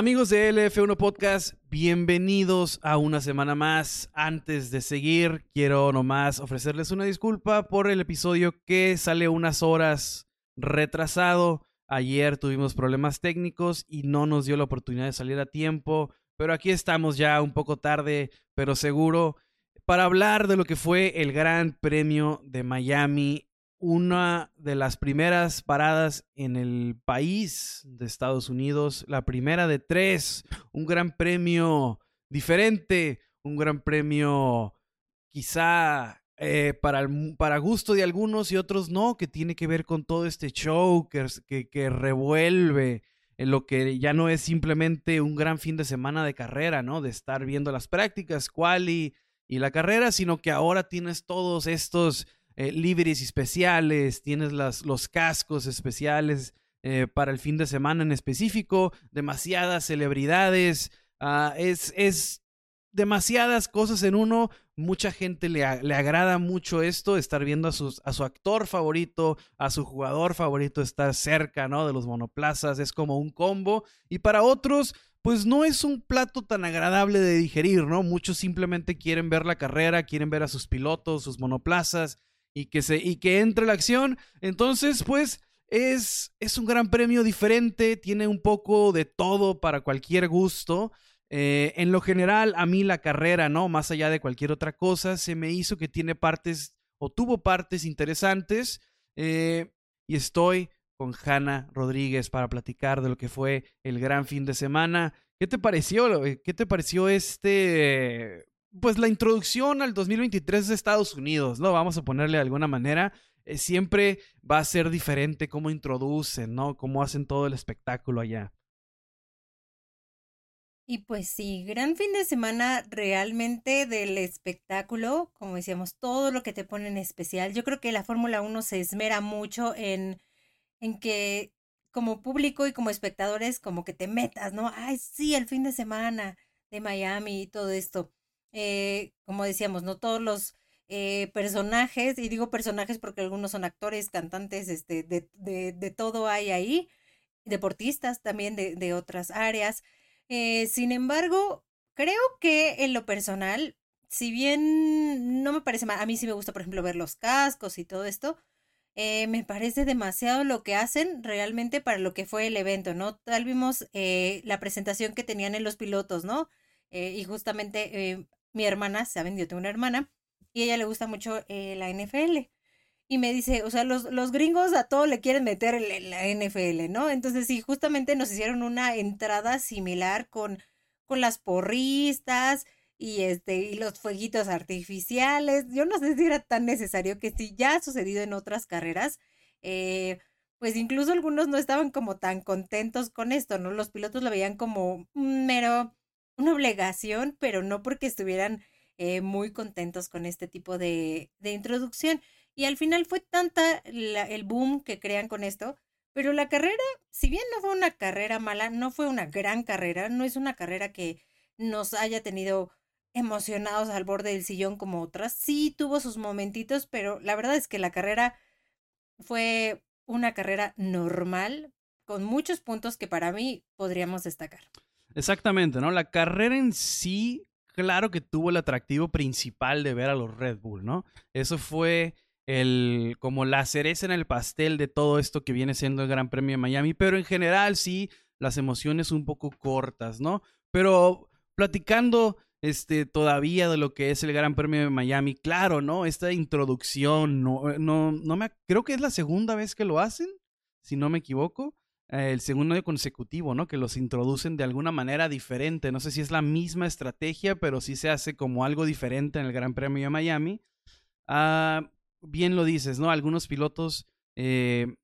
Amigos de LF1 Podcast, bienvenidos a una semana más. Antes de seguir, quiero nomás ofrecerles una disculpa por el episodio que sale unas horas retrasado. Ayer tuvimos problemas técnicos y no nos dio la oportunidad de salir a tiempo, pero aquí estamos ya un poco tarde, pero seguro, para hablar de lo que fue el Gran Premio de Miami una de las primeras paradas en el país de Estados Unidos, la primera de tres, un gran premio diferente, un gran premio quizá eh, para, para gusto de algunos y otros no, que tiene que ver con todo este show que, que, revuelve en lo que ya no es simplemente un gran fin de semana de carrera, ¿no? De estar viendo las prácticas, quali y la carrera, sino que ahora tienes todos estos eh, especiales, tienes las, los cascos especiales eh, para el fin de semana en específico, demasiadas celebridades, ah, es, es demasiadas cosas en uno. Mucha gente le, le, agrada mucho esto, estar viendo a, sus, a su actor favorito, a su jugador favorito, estar cerca, ¿no? De los monoplazas, es como un combo. Y para otros, pues no es un plato tan agradable de digerir, ¿no? Muchos simplemente quieren ver la carrera, quieren ver a sus pilotos, sus monoplazas, y que, se, y que entre la acción. Entonces, pues es, es un gran premio diferente, tiene un poco de todo para cualquier gusto. Eh, en lo general, a mí la carrera, ¿no? Más allá de cualquier otra cosa, se me hizo que tiene partes o tuvo partes interesantes. Eh, y estoy con Hanna Rodríguez para platicar de lo que fue el gran fin de semana. ¿Qué te pareció? ¿Qué te pareció este pues la introducción al 2023 de Estados Unidos, ¿no? Vamos a ponerle de alguna manera. Eh, siempre va a ser diferente cómo introducen, ¿no? Cómo hacen todo el espectáculo allá. Y pues sí, gran fin de semana realmente del espectáculo, como decíamos, todo lo que te ponen especial. Yo creo que la Fórmula 1 se esmera mucho en, en que como público y como espectadores como que te metas, ¿no? Ay, sí, el fin de semana de Miami y todo esto. Eh, como decíamos, no todos los eh, personajes, y digo personajes porque algunos son actores, cantantes, este, de, de, de todo hay ahí, deportistas también de, de otras áreas. Eh, sin embargo, creo que en lo personal, si bien no me parece mal, a mí sí me gusta, por ejemplo, ver los cascos y todo esto, me parece demasiado lo que hacen realmente para lo que fue el evento, ¿no? Tal vimos la presentación que tenían en los pilotos, ¿no? y justamente mi hermana, saben, yo tengo una hermana, y a ella le gusta mucho eh, la NFL. Y me dice, o sea, los, los gringos a todo le quieren meter la NFL, ¿no? Entonces, sí, justamente nos hicieron una entrada similar con, con las porristas y este, y los fueguitos artificiales. Yo no sé si era tan necesario que si ya ha sucedido en otras carreras. Eh, pues incluso algunos no estaban como tan contentos con esto, ¿no? Los pilotos lo veían como mero una obligación, pero no porque estuvieran eh, muy contentos con este tipo de, de, introducción. Y al final fue tanta el boom que crean con esto, pero la carrera, si bien no fue una carrera mala, no fue una gran carrera, no es una carrera que nos haya tenido emocionados al borde del sillón como otras. Sí tuvo sus momentitos, pero la verdad es que la carrera fue una carrera normal, con muchos puntos que para mí podríamos destacar. Exactamente, ¿no? La carrera en sí, claro que tuvo el atractivo principal de ver a los Red Bull, ¿no? Eso fue el como la cereza en el pastel de todo esto que viene siendo el Gran Premio de Miami, pero en general sí las emociones un poco cortas, ¿no? Pero platicando este todavía de lo que es el Gran Premio de Miami, claro, ¿no? Esta introducción no no no me creo que es la segunda vez que lo hacen, si no me equivoco el segundo año consecutivo, ¿no? Que los introducen de alguna manera diferente. No sé si es la misma estrategia, pero sí se hace como algo diferente en el Gran Premio de Miami. Ah, bien lo dices, ¿no? Algunos pilotos eh,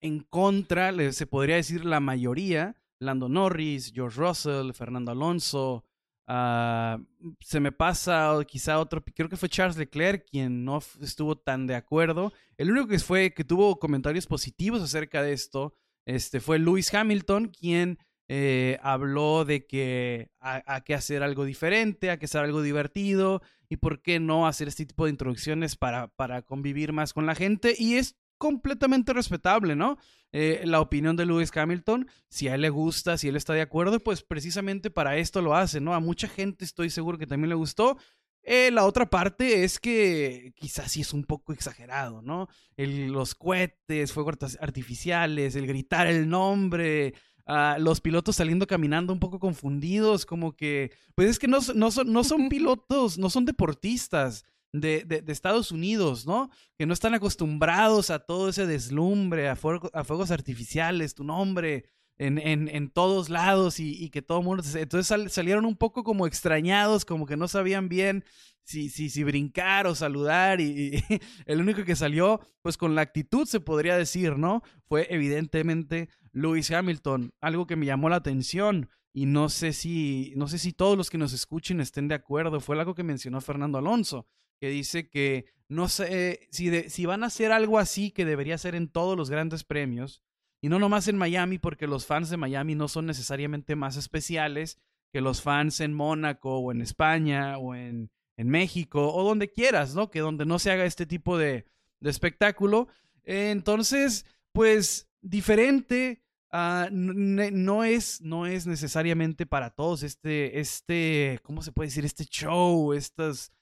en contra, se podría decir la mayoría, Lando Norris, George Russell, Fernando Alonso. Ah, se me pasa quizá otro, creo que fue Charles Leclerc quien no estuvo tan de acuerdo. El único que fue que tuvo comentarios positivos acerca de esto este, fue Lewis Hamilton quien eh, habló de que hay que hacer algo diferente, hay que hacer algo divertido y por qué no hacer este tipo de introducciones para, para convivir más con la gente. Y es completamente respetable, ¿no? Eh, la opinión de Lewis Hamilton, si a él le gusta, si él está de acuerdo, pues precisamente para esto lo hace, ¿no? A mucha gente estoy seguro que también le gustó. Eh, la otra parte es que quizás sí es un poco exagerado, ¿no? los cohetes, fuegos artificiales, el gritar el nombre, ah, los pilotos saliendo caminando un poco confundidos, como que, pues es que no, no, son, no son pilotos, no son deportistas de, de, Estados Unidos, ¿no? Que no están acostumbrados a todo ese deslumbre, a, a fuegos artificiales, tu nombre. En, en, en todos lados y, y, que todo mundo... Entonces salieron un poco como extrañados, como que no sabían bien si, si, si brincar o saludar y, y, el único que salió pues con la actitud se podría decir, ¿no? Fue evidentemente Lewis Hamilton, algo que me llamó la atención y no sé si no sé si todos los que nos escuchen estén de acuerdo, fue algo que mencionó Fernando Alonso que dice que no sé si, si van a hacer algo así que debería ser en todos los grandes premios y no nomás en Miami porque los fans de Miami no son necesariamente más especiales que los fans en Mónaco o en España o en, en México o donde quieras, ¿no? Que donde no se haga este tipo de, de espectáculo. entonces, pues diferente. Uh, no, es, no es necesariamente para todos este, este, ¿cómo se puede decir? Este show, estas,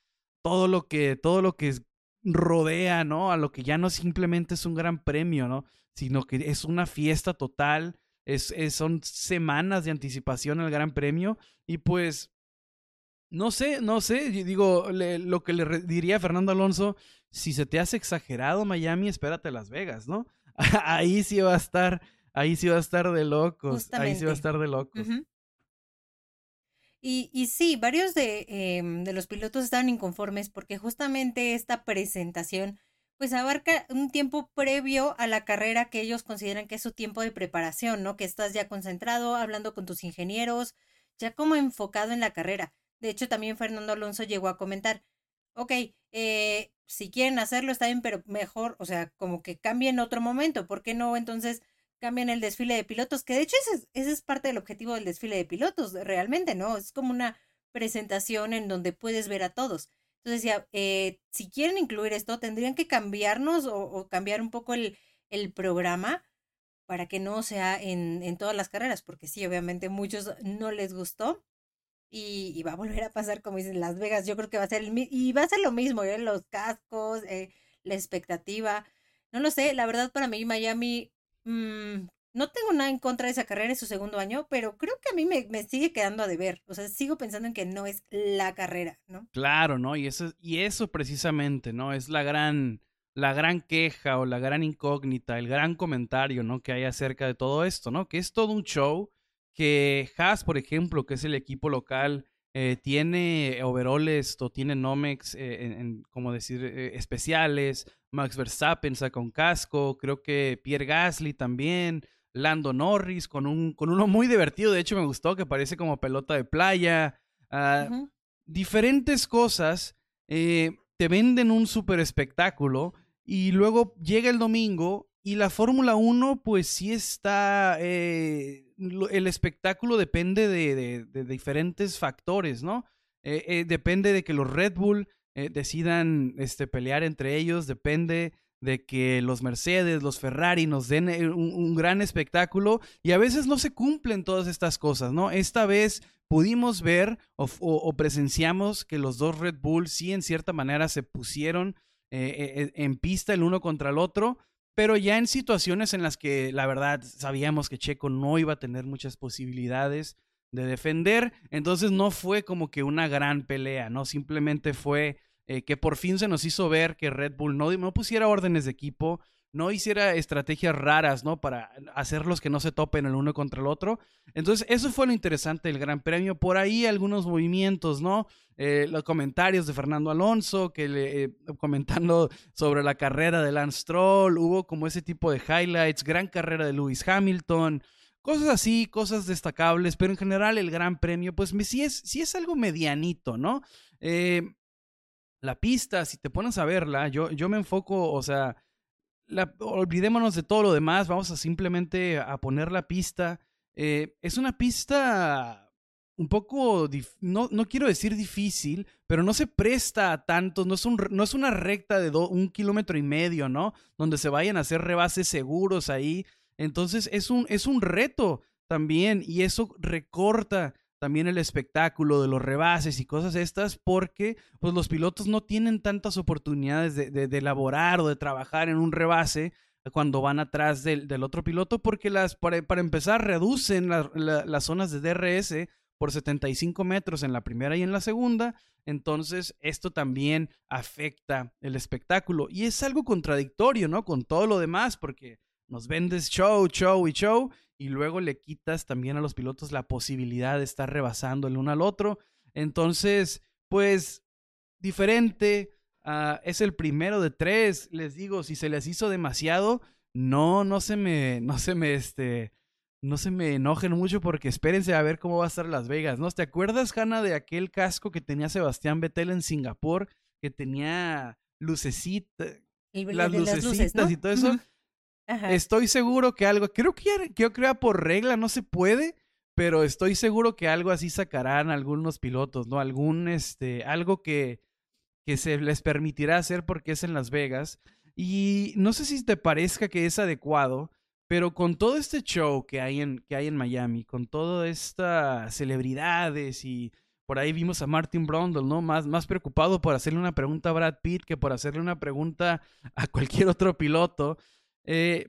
todo lo que, todo lo que rodea, ¿no? A lo que ya no simplemente es un gran premio, ¿no? Sino que es una fiesta total, es, son semanas de anticipación al gran premio y pues, no sé, no sé, digo, lo que le diría a Fernando Alonso, si se te hace exagerado Miami, espérate Las Vegas, ¿no? ahí sí va a estar, ahí sí va a estar de locos, ahí sí va a estar de locos. Y, y sí, varios de, em, de los pilotos estaban inconformes porque justamente esta presentación pues abarca un tiempo previo a la carrera que ellos consideran que es su tiempo de preparación, ¿no? Que estás ya concentrado, hablando con tus ingenieros, ya como enfocado en la carrera. De hecho, también Fernando Alonso llegó a comentar, ok, eh, si quieren hacerlo está bien, pero mejor, o sea, como que cambien otro momento, ¿por qué no entonces cambian el desfile de pilotos, que de hecho ese es, ese es parte del objetivo del desfile de pilotos, realmente, ¿no? Es como una presentación en donde puedes ver a todos. Entonces decía, eh, si quieren incluir esto, tendrían que cambiarnos o, cambiar un poco el, el, programa para que no sea en, en, todas las carreras, porque sí, obviamente muchos no les gustó y, va a volver a pasar como dicen Las Vegas, yo creo que va a ser el y va a ser lo mismo, ¿eh? los cascos, eh, la expectativa, no lo sé, la verdad para mí Miami Mm, no tengo nada en contra de esa carrera, es su segundo año, pero creo que a mí me, sigue quedando a deber. O sea, sigo pensando en que no es la carrera, ¿no? Claro, ¿no? Y eso, y eso precisamente, ¿no? Es la gran, la gran queja o la gran incógnita, el gran comentario, ¿no? Que hay acerca de todo esto, ¿no? Que es todo un show que Haas, por ejemplo, que es el equipo local, eh, tiene overoles o tiene Nomex, eh, en, como decir, eh, especiales. Max Verstappen saca un casco. Creo que Pierre Gasly también. Lando Norris con, un, con uno muy divertido. De hecho, me gustó que parece como pelota de playa. Ah, diferentes cosas te venden un super espectáculo. Y luego llega el domingo y la Fórmula 1, pues sí está el espectáculo depende de, diferentes factores, ¿no? Eh, eh, depende de que los Red Bull eh, decidan este, pelear entre ellos, depende de que los Mercedes, los Ferrari nos den un, gran espectáculo y a veces no se cumplen todas estas cosas, ¿no? Esta vez pudimos ver o, presenciamos que los dos Red Bull sí en cierta manera se pusieron en pista el uno contra el otro, pero ya en situaciones en las que la verdad sabíamos que Checo no iba a tener muchas posibilidades de defender, entonces no fue como que una gran pelea, ¿no? Simplemente fue eh, que por fin se nos hizo ver que Red Bull no, no pusiera órdenes de equipo, no hiciera estrategias raras, ¿no? Para hacerlos que no se topen el uno contra el otro. Entonces, eso fue lo interesante del Gran Premio. Por ahí algunos movimientos, ¿no? Eh, los comentarios de Fernando Alonso, que le, eh, comentando sobre la carrera de Lance Stroll, hubo como ese tipo de highlights, gran carrera de Lewis Hamilton, cosas así, cosas destacables, pero en general el Gran Premio, pues sí es, sí es algo medianito, ¿no? Eh, la pista, si te pones a verla, yo, yo me enfoco, o sea, olvidémonos de todo lo demás, vamos a simplemente a poner la pista. Eh, es una pista un poco, no, no, quiero decir difícil, pero no se presta a tanto, no es, no es una recta de un kilómetro y medio, ¿no? Donde se vayan a hacer rebases seguros ahí. Entonces es un, es un reto también y eso recorta también el espectáculo de los rebases y cosas estas porque pues los pilotos no tienen tantas oportunidades de, de, elaborar o de trabajar en un rebase cuando van atrás del, del otro piloto porque las para, para empezar reducen las zonas de DRS por 75 metros en la primera y en la segunda, entonces esto también afecta el espectáculo. Y es algo contradictorio, ¿no? Con todo lo demás, porque nos vendes show, show y show, y luego le quitas también a los pilotos la posibilidad de estar rebasando el uno al otro. Entonces, pues, diferente. Ah, es el primero de tres. Les digo, si se les hizo demasiado, no, no se me, no se me, este, no se me enojen mucho porque espérense a ver cómo va a estar Las Vegas, ¿no? ¿Te acuerdas, Hanna, de aquel casco que tenía Sebastián Vettel en Singapur? Que tenía lucecita, las lucecitas y todo eso. Estoy seguro que algo, creo que, yo creo por regla no se puede, pero estoy seguro que algo así sacarán algunos pilotos, ¿no? Algún, este, algo que, que se les permitirá hacer porque es en Las Vegas. Y no sé si te parezca que es adecuado, pero con todo este show que hay en, que hay en Miami, con todas estas celebridades y por ahí vimos a Martin Brundle, ¿no? Más, más preocupado por hacerle una pregunta a Brad Pitt que por hacerle una pregunta a cualquier otro piloto. Eh,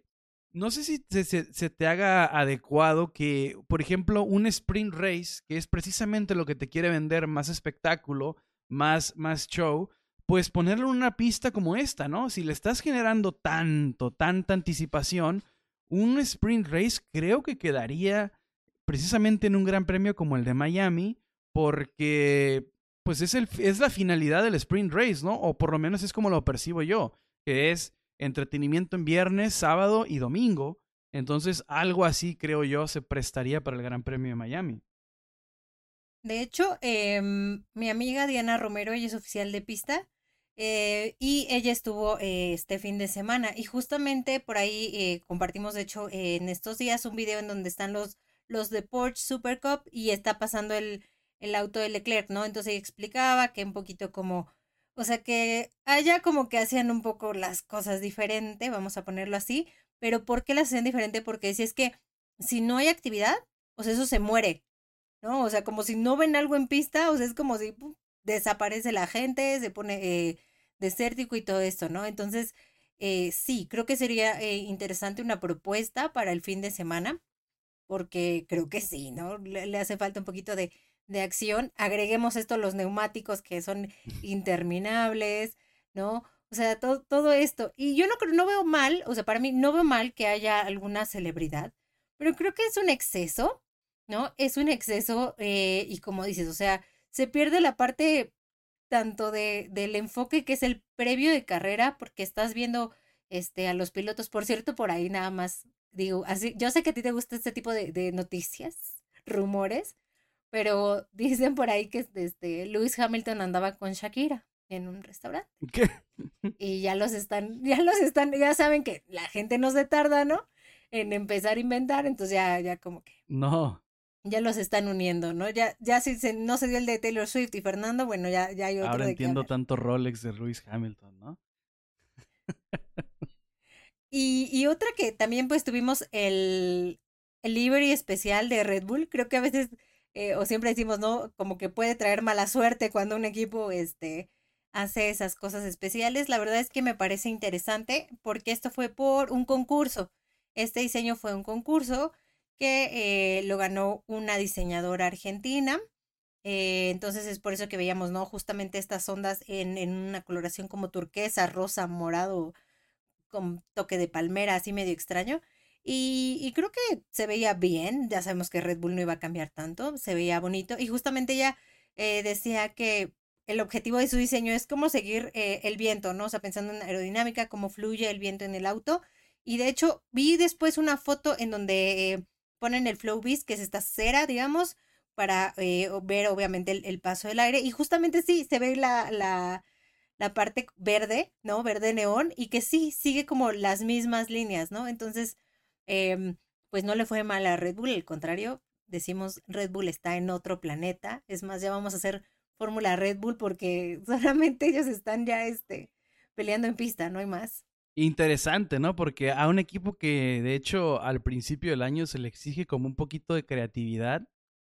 no sé si se, te haga adecuado que, por ejemplo, un sprint race, que es precisamente lo que te quiere vender, más espectáculo, más, más show, pues ponerlo en una pista como esta, ¿no? Si le estás generando tanto, tanta anticipación, un sprint race creo que quedaría precisamente en un gran premio como el de Miami, porque pues es, el, es la finalidad del sprint race, ¿no? O por lo menos es como lo percibo yo, que es entretenimiento en viernes, sábado y domingo. Entonces, algo así creo yo se prestaría para el Gran Premio de Miami. De hecho, em, mi amiga Diana Romero, ella es oficial de pista, eh, y ella estuvo eh, este fin de semana y justamente por ahí eh, compartimos, de hecho, en estos días un video en donde están los, los de Porsche Super Cup y está pasando el, el auto de Leclerc, ¿no? Entonces ella explicaba que un poquito como, o sea, que allá como que hacían un poco las cosas diferente, vamos a ponerlo así, pero ¿por qué las hacían diferente? Porque si es que si no hay actividad, o sea, eso se muere, ¿no? O sea, como si no ven algo en pista, o sea, es como si desaparece la gente, se pone desértico y todo esto, ¿no? Entonces, eh, sí, creo que sería eh, interesante una propuesta para el fin de semana, porque creo que sí, ¿no? Le, hace falta un poquito de, de, acción. Agreguemos esto los neumáticos que son interminables, ¿no? O sea, todo, todo esto. Y yo no, no veo mal, o sea, para mí no veo mal que haya alguna celebridad, pero creo que es un exceso, ¿no? Es un exceso eh, y como dices, o sea, se pierde la parte tanto de, del enfoque que es el previo de carrera, porque estás viendo este, a los pilotos, por cierto, por ahí nada más, digo, así, yo sé que a ti te gusta este tipo de noticias, rumores, pero dicen por ahí que este, Lewis Hamilton andaba con Shakira en un restaurante. ¿Qué? Y ya los están, ya los están, ya saben que la gente no se tarda, ¿no? En empezar a inventar, entonces ya, ya como que. No ya los están uniendo, ¿no? Ya, ya si se, no se dio el de Taylor Swift y Fernando, bueno, ya, ya hay otro. Ahora entiendo tanto Rolex de Lewis Hamilton, ¿no? y, y otra que también pues tuvimos el, el livery especial de Red Bull, creo que a veces, eh, o siempre decimos, ¿no? Como que puede traer mala suerte cuando un equipo, este, hace esas cosas especiales. La verdad es que me parece interesante porque esto fue por un concurso. Este diseño fue un concurso que eh, lo ganó una diseñadora argentina. Eh, entonces es por eso que veíamos, ¿no? Justamente estas ondas en, en, una coloración como turquesa, rosa, morado, con toque de palmera, así medio extraño. Y, creo que se veía bien, ya sabemos que Red Bull no iba a cambiar tanto, se veía bonito. Y justamente ella eh, decía que el objetivo de su diseño es cómo seguir el viento, ¿no? O sea, pensando en aerodinámica, cómo fluye el viento en el auto. Y de hecho, vi después una foto en donde ponen el flow beast, que es esta cera, digamos, para eh, ver obviamente el, paso del aire. Y justamente sí, se ve la, la, la, parte verde, ¿no? Verde neón, y que sí, sigue como las mismas líneas, ¿no? Entonces, em, pues no le fue mal a Red Bull, al contrario, decimos Red Bull está en otro planeta. Es más, ya vamos a hacer Fórmula Red Bull porque solamente ellos están ya este, peleando en pista, no hay más. Interesante, ¿no? Porque a un equipo que de hecho al principio del año se le exige como un poquito de creatividad,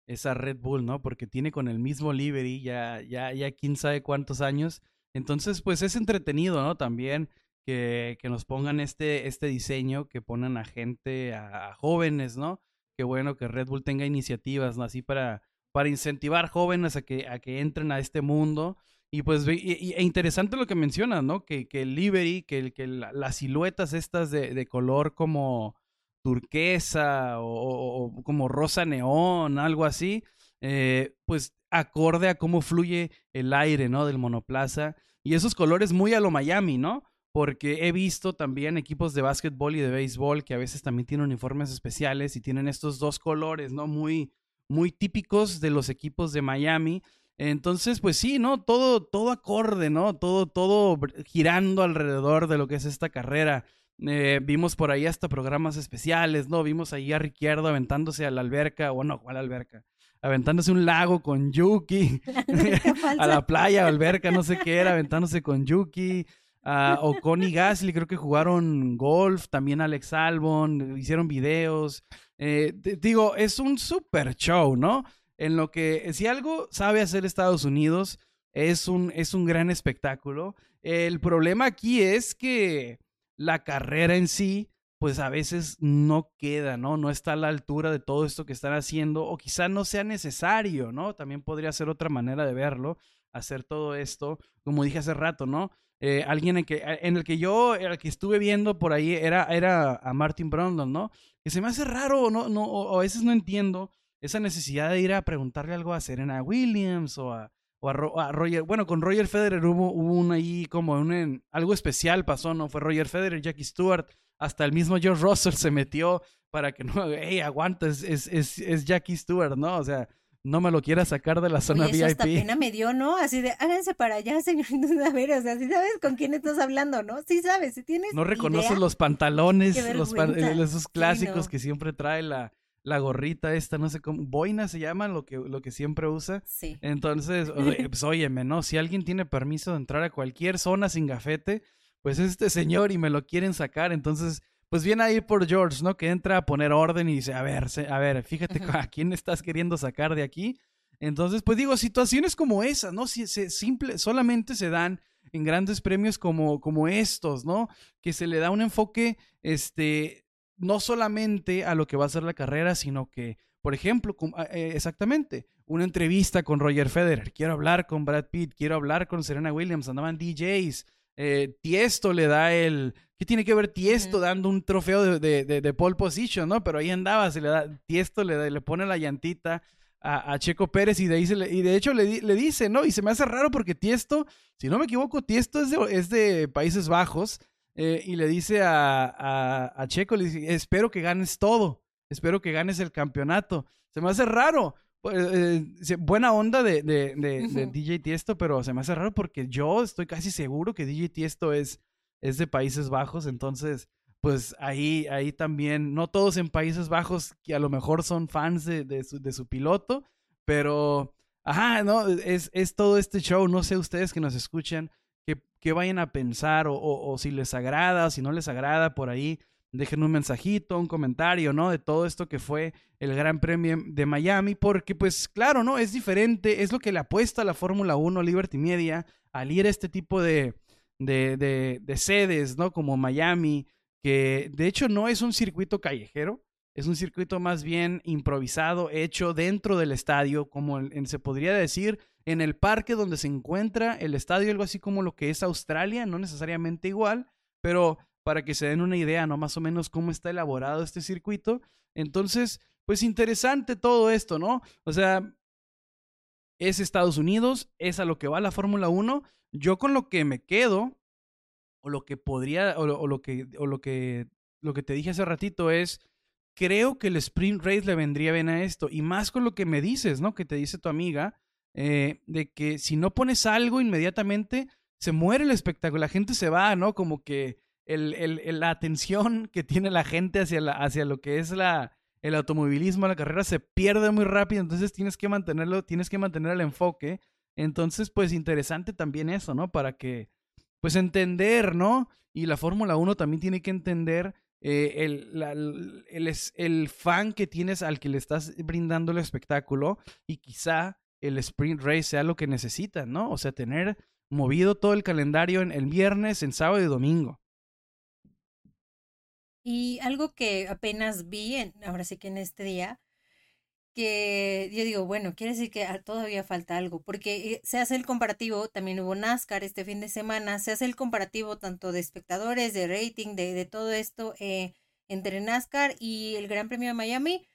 es a Red Bull, ¿no? Porque tiene con el mismo livery ya, ya, ya quién sabe cuántos años. Entonces, pues es entretenido, ¿no? También que, que nos pongan este, este diseño, que ponen a gente, a, jóvenes, ¿no? Qué bueno que Red Bull tenga iniciativas, ¿no? Así para, para incentivar jóvenes a que, a que entren a este mundo y pues, y, e interesante lo que mencionas, ¿no? Que, que el livery, que, que las siluetas estas de, de color como turquesa o, como rosa neón, algo así, eh, pues acorde a cómo fluye el aire, ¿no? Del monoplaza. Y esos colores muy a lo Miami, ¿no? Porque he visto también equipos de básquetbol y de béisbol que a veces también tienen uniformes especiales y tienen estos dos colores, ¿no? Muy, muy típicos de los equipos de Miami. Entonces, pues sí, ¿no? Todo, todo acorde, ¿no? Todo, todo girando alrededor de lo que es esta carrera. Eh, vimos por ahí hasta programas especiales, ¿no? Vimos ahí a Ricciardo aventándose a la alberca, bueno, ¿cuál alberca? Aventándose un lago con Yuki, a la playa, alberca, no sé qué era, aventándose con Yuki. Uh, o Connie Gasly, creo que jugaron golf, también Alex Albon, hicieron videos. Eh, digo, es un super show, ¿no? en lo que si algo sabe hacer Estados Unidos es un, es un gran espectáculo. El problema aquí es que la carrera en sí, pues a veces no queda, ¿no? No está a la altura de todo esto que están haciendo o quizá no sea necesario, ¿no? También podría ser otra manera de verlo, hacer todo esto, como dije hace rato, ¿no? Eh, alguien en, que, en el que yo, el que estuve viendo por ahí era, era a Martin Brundle, ¿no? Que se me hace raro, ¿no? no o a veces no entiendo esa necesidad de ir a preguntarle algo a Serena Williams o a, o a, Roger. Bueno, con Roger Federer hubo, un ahí como un, algo especial pasó, ¿no? Fue Roger Federer, Jackie Stewart, hasta el mismo George Russell se metió para que no, hey, aguanta, es, es, es, Jackie Stewart, ¿no? O sea, no me lo quiera sacar de la zona Oye, eso Hasta pena me dio, ¿no? Así de, háganse para allá, señor. A ver, o sea, si sabes con quién estás hablando, ¿no? Sí sabes, si tienes. No reconoces los pantalones, los esos clásicos que siempre trae la, la gorrita esta, no sé cómo, boina se llama, lo que, lo que siempre usa. Sí. Entonces, pues óyeme, ¿no? Si alguien tiene permiso de entrar a cualquier zona sin gafete, pues es este señor y me lo quieren sacar, entonces, pues viene ahí por George, ¿no? Que entra a poner orden y dice, a ver, a ver, fíjate a quién estás queriendo sacar de aquí. Entonces, pues digo, situaciones como esas, ¿no? Si, se, simple, solamente se dan en grandes premios como, como estos, ¿no? Que se le da un enfoque, este, no solamente a lo que va a ser la carrera, sino que, por ejemplo, ah, eh, exactamente, una entrevista con Roger Federer, quiero hablar con Brad Pitt, quiero hablar con Serena Williams, andaban DJs, eh, Tiesto le da el... ¿Qué tiene que ver Tiesto dando un trofeo de, de, pole position, no? Pero ahí andaba, se le da, Tiesto le, le pone la llantita a, Checo Pérez y de, ahí y de hecho le, le, dice, ¿no? Y se me hace raro porque Tiesto, si no me equivoco, Tiesto es de, es de Países Bajos eh, y le dice a, a, Checo, le dice, espero que ganes todo, espero que ganes el campeonato. Se me hace raro. Pues, eh, buena onda de, de, de, DJ Tiesto, pero se me hace raro porque yo estoy casi seguro que DJ Tiesto es, es de Países Bajos, entonces, pues ahí, ahí también, no todos en Países Bajos que a lo mejor son fans de, de, su, de su piloto, pero, ajá, no, es, es todo este show, no sé ustedes que nos escuchan, que, vayan a pensar o, si les agrada, si no les agrada por ahí. Dejen un mensajito, un comentario, ¿no? De todo esto que fue el Gran Premio de Miami, porque pues claro, ¿no? Es diferente, es lo que le apuesta a la Fórmula 1 Liberty Media al ir a este tipo de, de, de, sedes, ¿no? Como Miami, que de hecho no es un circuito callejero, es un circuito más bien improvisado, hecho dentro del estadio, como se podría decir, en el parque donde se encuentra el estadio, algo así como lo que es Australia, no necesariamente igual, pero para que se den una idea, ¿no? Más o menos cómo está elaborado este circuito. Entonces, pues interesante todo esto, ¿no? O sea, es Estados Unidos, es a lo que va la Fórmula 1. Yo con lo que me quedo, o lo que podría, o, lo que, o lo que, lo que te dije hace ratito es, creo que el sprint race le vendría bien a esto. Y más con lo que me dices, ¿no? Que te dice tu amiga, eh, de que si no pones algo inmediatamente, se muere el espectáculo, la gente se va, ¿no? Como que el, el, la atención que tiene la gente hacia, la, hacia lo que es la, el automovilismo, la carrera se pierde muy rápido, entonces tienes que mantenerlo, tienes que mantener el enfoque. Entonces, pues interesante también eso, ¿no? Para que, pues entender, ¿no? Y la Fórmula 1 también tiene que entender eh, el, el, el, fan que tienes al que le estás brindando el espectáculo y quizá el sprint race sea lo que necesitan, ¿no? O sea, tener movido todo el calendario en el viernes, en sábado y domingo. Y algo que apenas vi, en, ahora sí que en este día, que yo digo, bueno, quiere decir que ah, todavía falta algo, porque eh, se hace el comparativo, también hubo NASCAR este fin de semana, se hace el comparativo tanto de espectadores, de rating, de, de todo esto eh, entre NASCAR y el Gran Premio de Miami.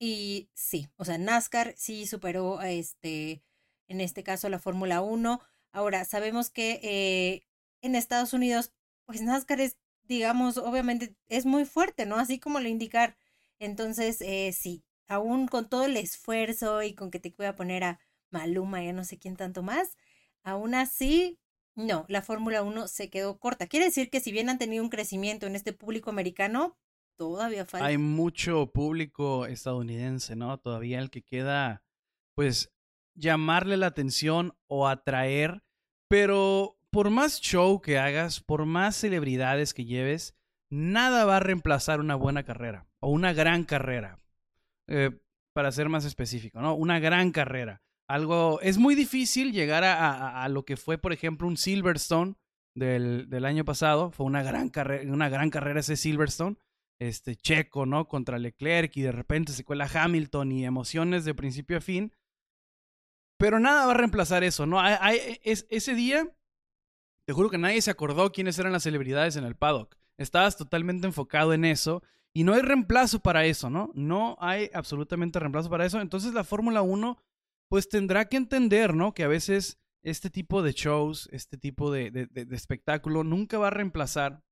Y sí, o sea, NASCAR sí superó a este, en este caso la Fórmula 1. Ahora, sabemos que eh, en Estados Unidos, pues NASCAR es digamos, obviamente es muy fuerte, ¿no? Así como lo indicar. Entonces, eh, sí, aún con todo el esfuerzo y con que te voy a poner a Maluma, ya no sé quién tanto más, aún así, no, la Fórmula 1 se quedó corta. Quiere decir que si bien han tenido un crecimiento en este público americano, todavía falta. Hay mucho público estadounidense, ¿no? Todavía el que queda, pues, llamarle la atención o atraer, pero por más show que hagas, por más celebridades que lleves, nada va a reemplazar una buena carrera o una gran carrera. Eh, para ser más específico, ¿no? Una gran carrera. Algo. Es muy difícil llegar a, lo que fue, por ejemplo, un Silverstone del, año pasado. Fue una gran carrera, una gran carrera ese Silverstone. Este Checo, ¿no? Contra Leclerc y de repente se cuela Hamilton y emociones de principio a fin. Pero nada va a reemplazar eso, ¿no? Hay, es, ese día te juro que nadie se acordó quiénes eran las celebridades en el paddock. Estabas totalmente enfocado en eso y no hay reemplazo para eso, ¿no? No hay absolutamente reemplazo para eso. Entonces la Fórmula 1 pues tendrá que entender, ¿no? Que a veces este tipo de shows, este tipo de, espectáculo nunca va a reemplazar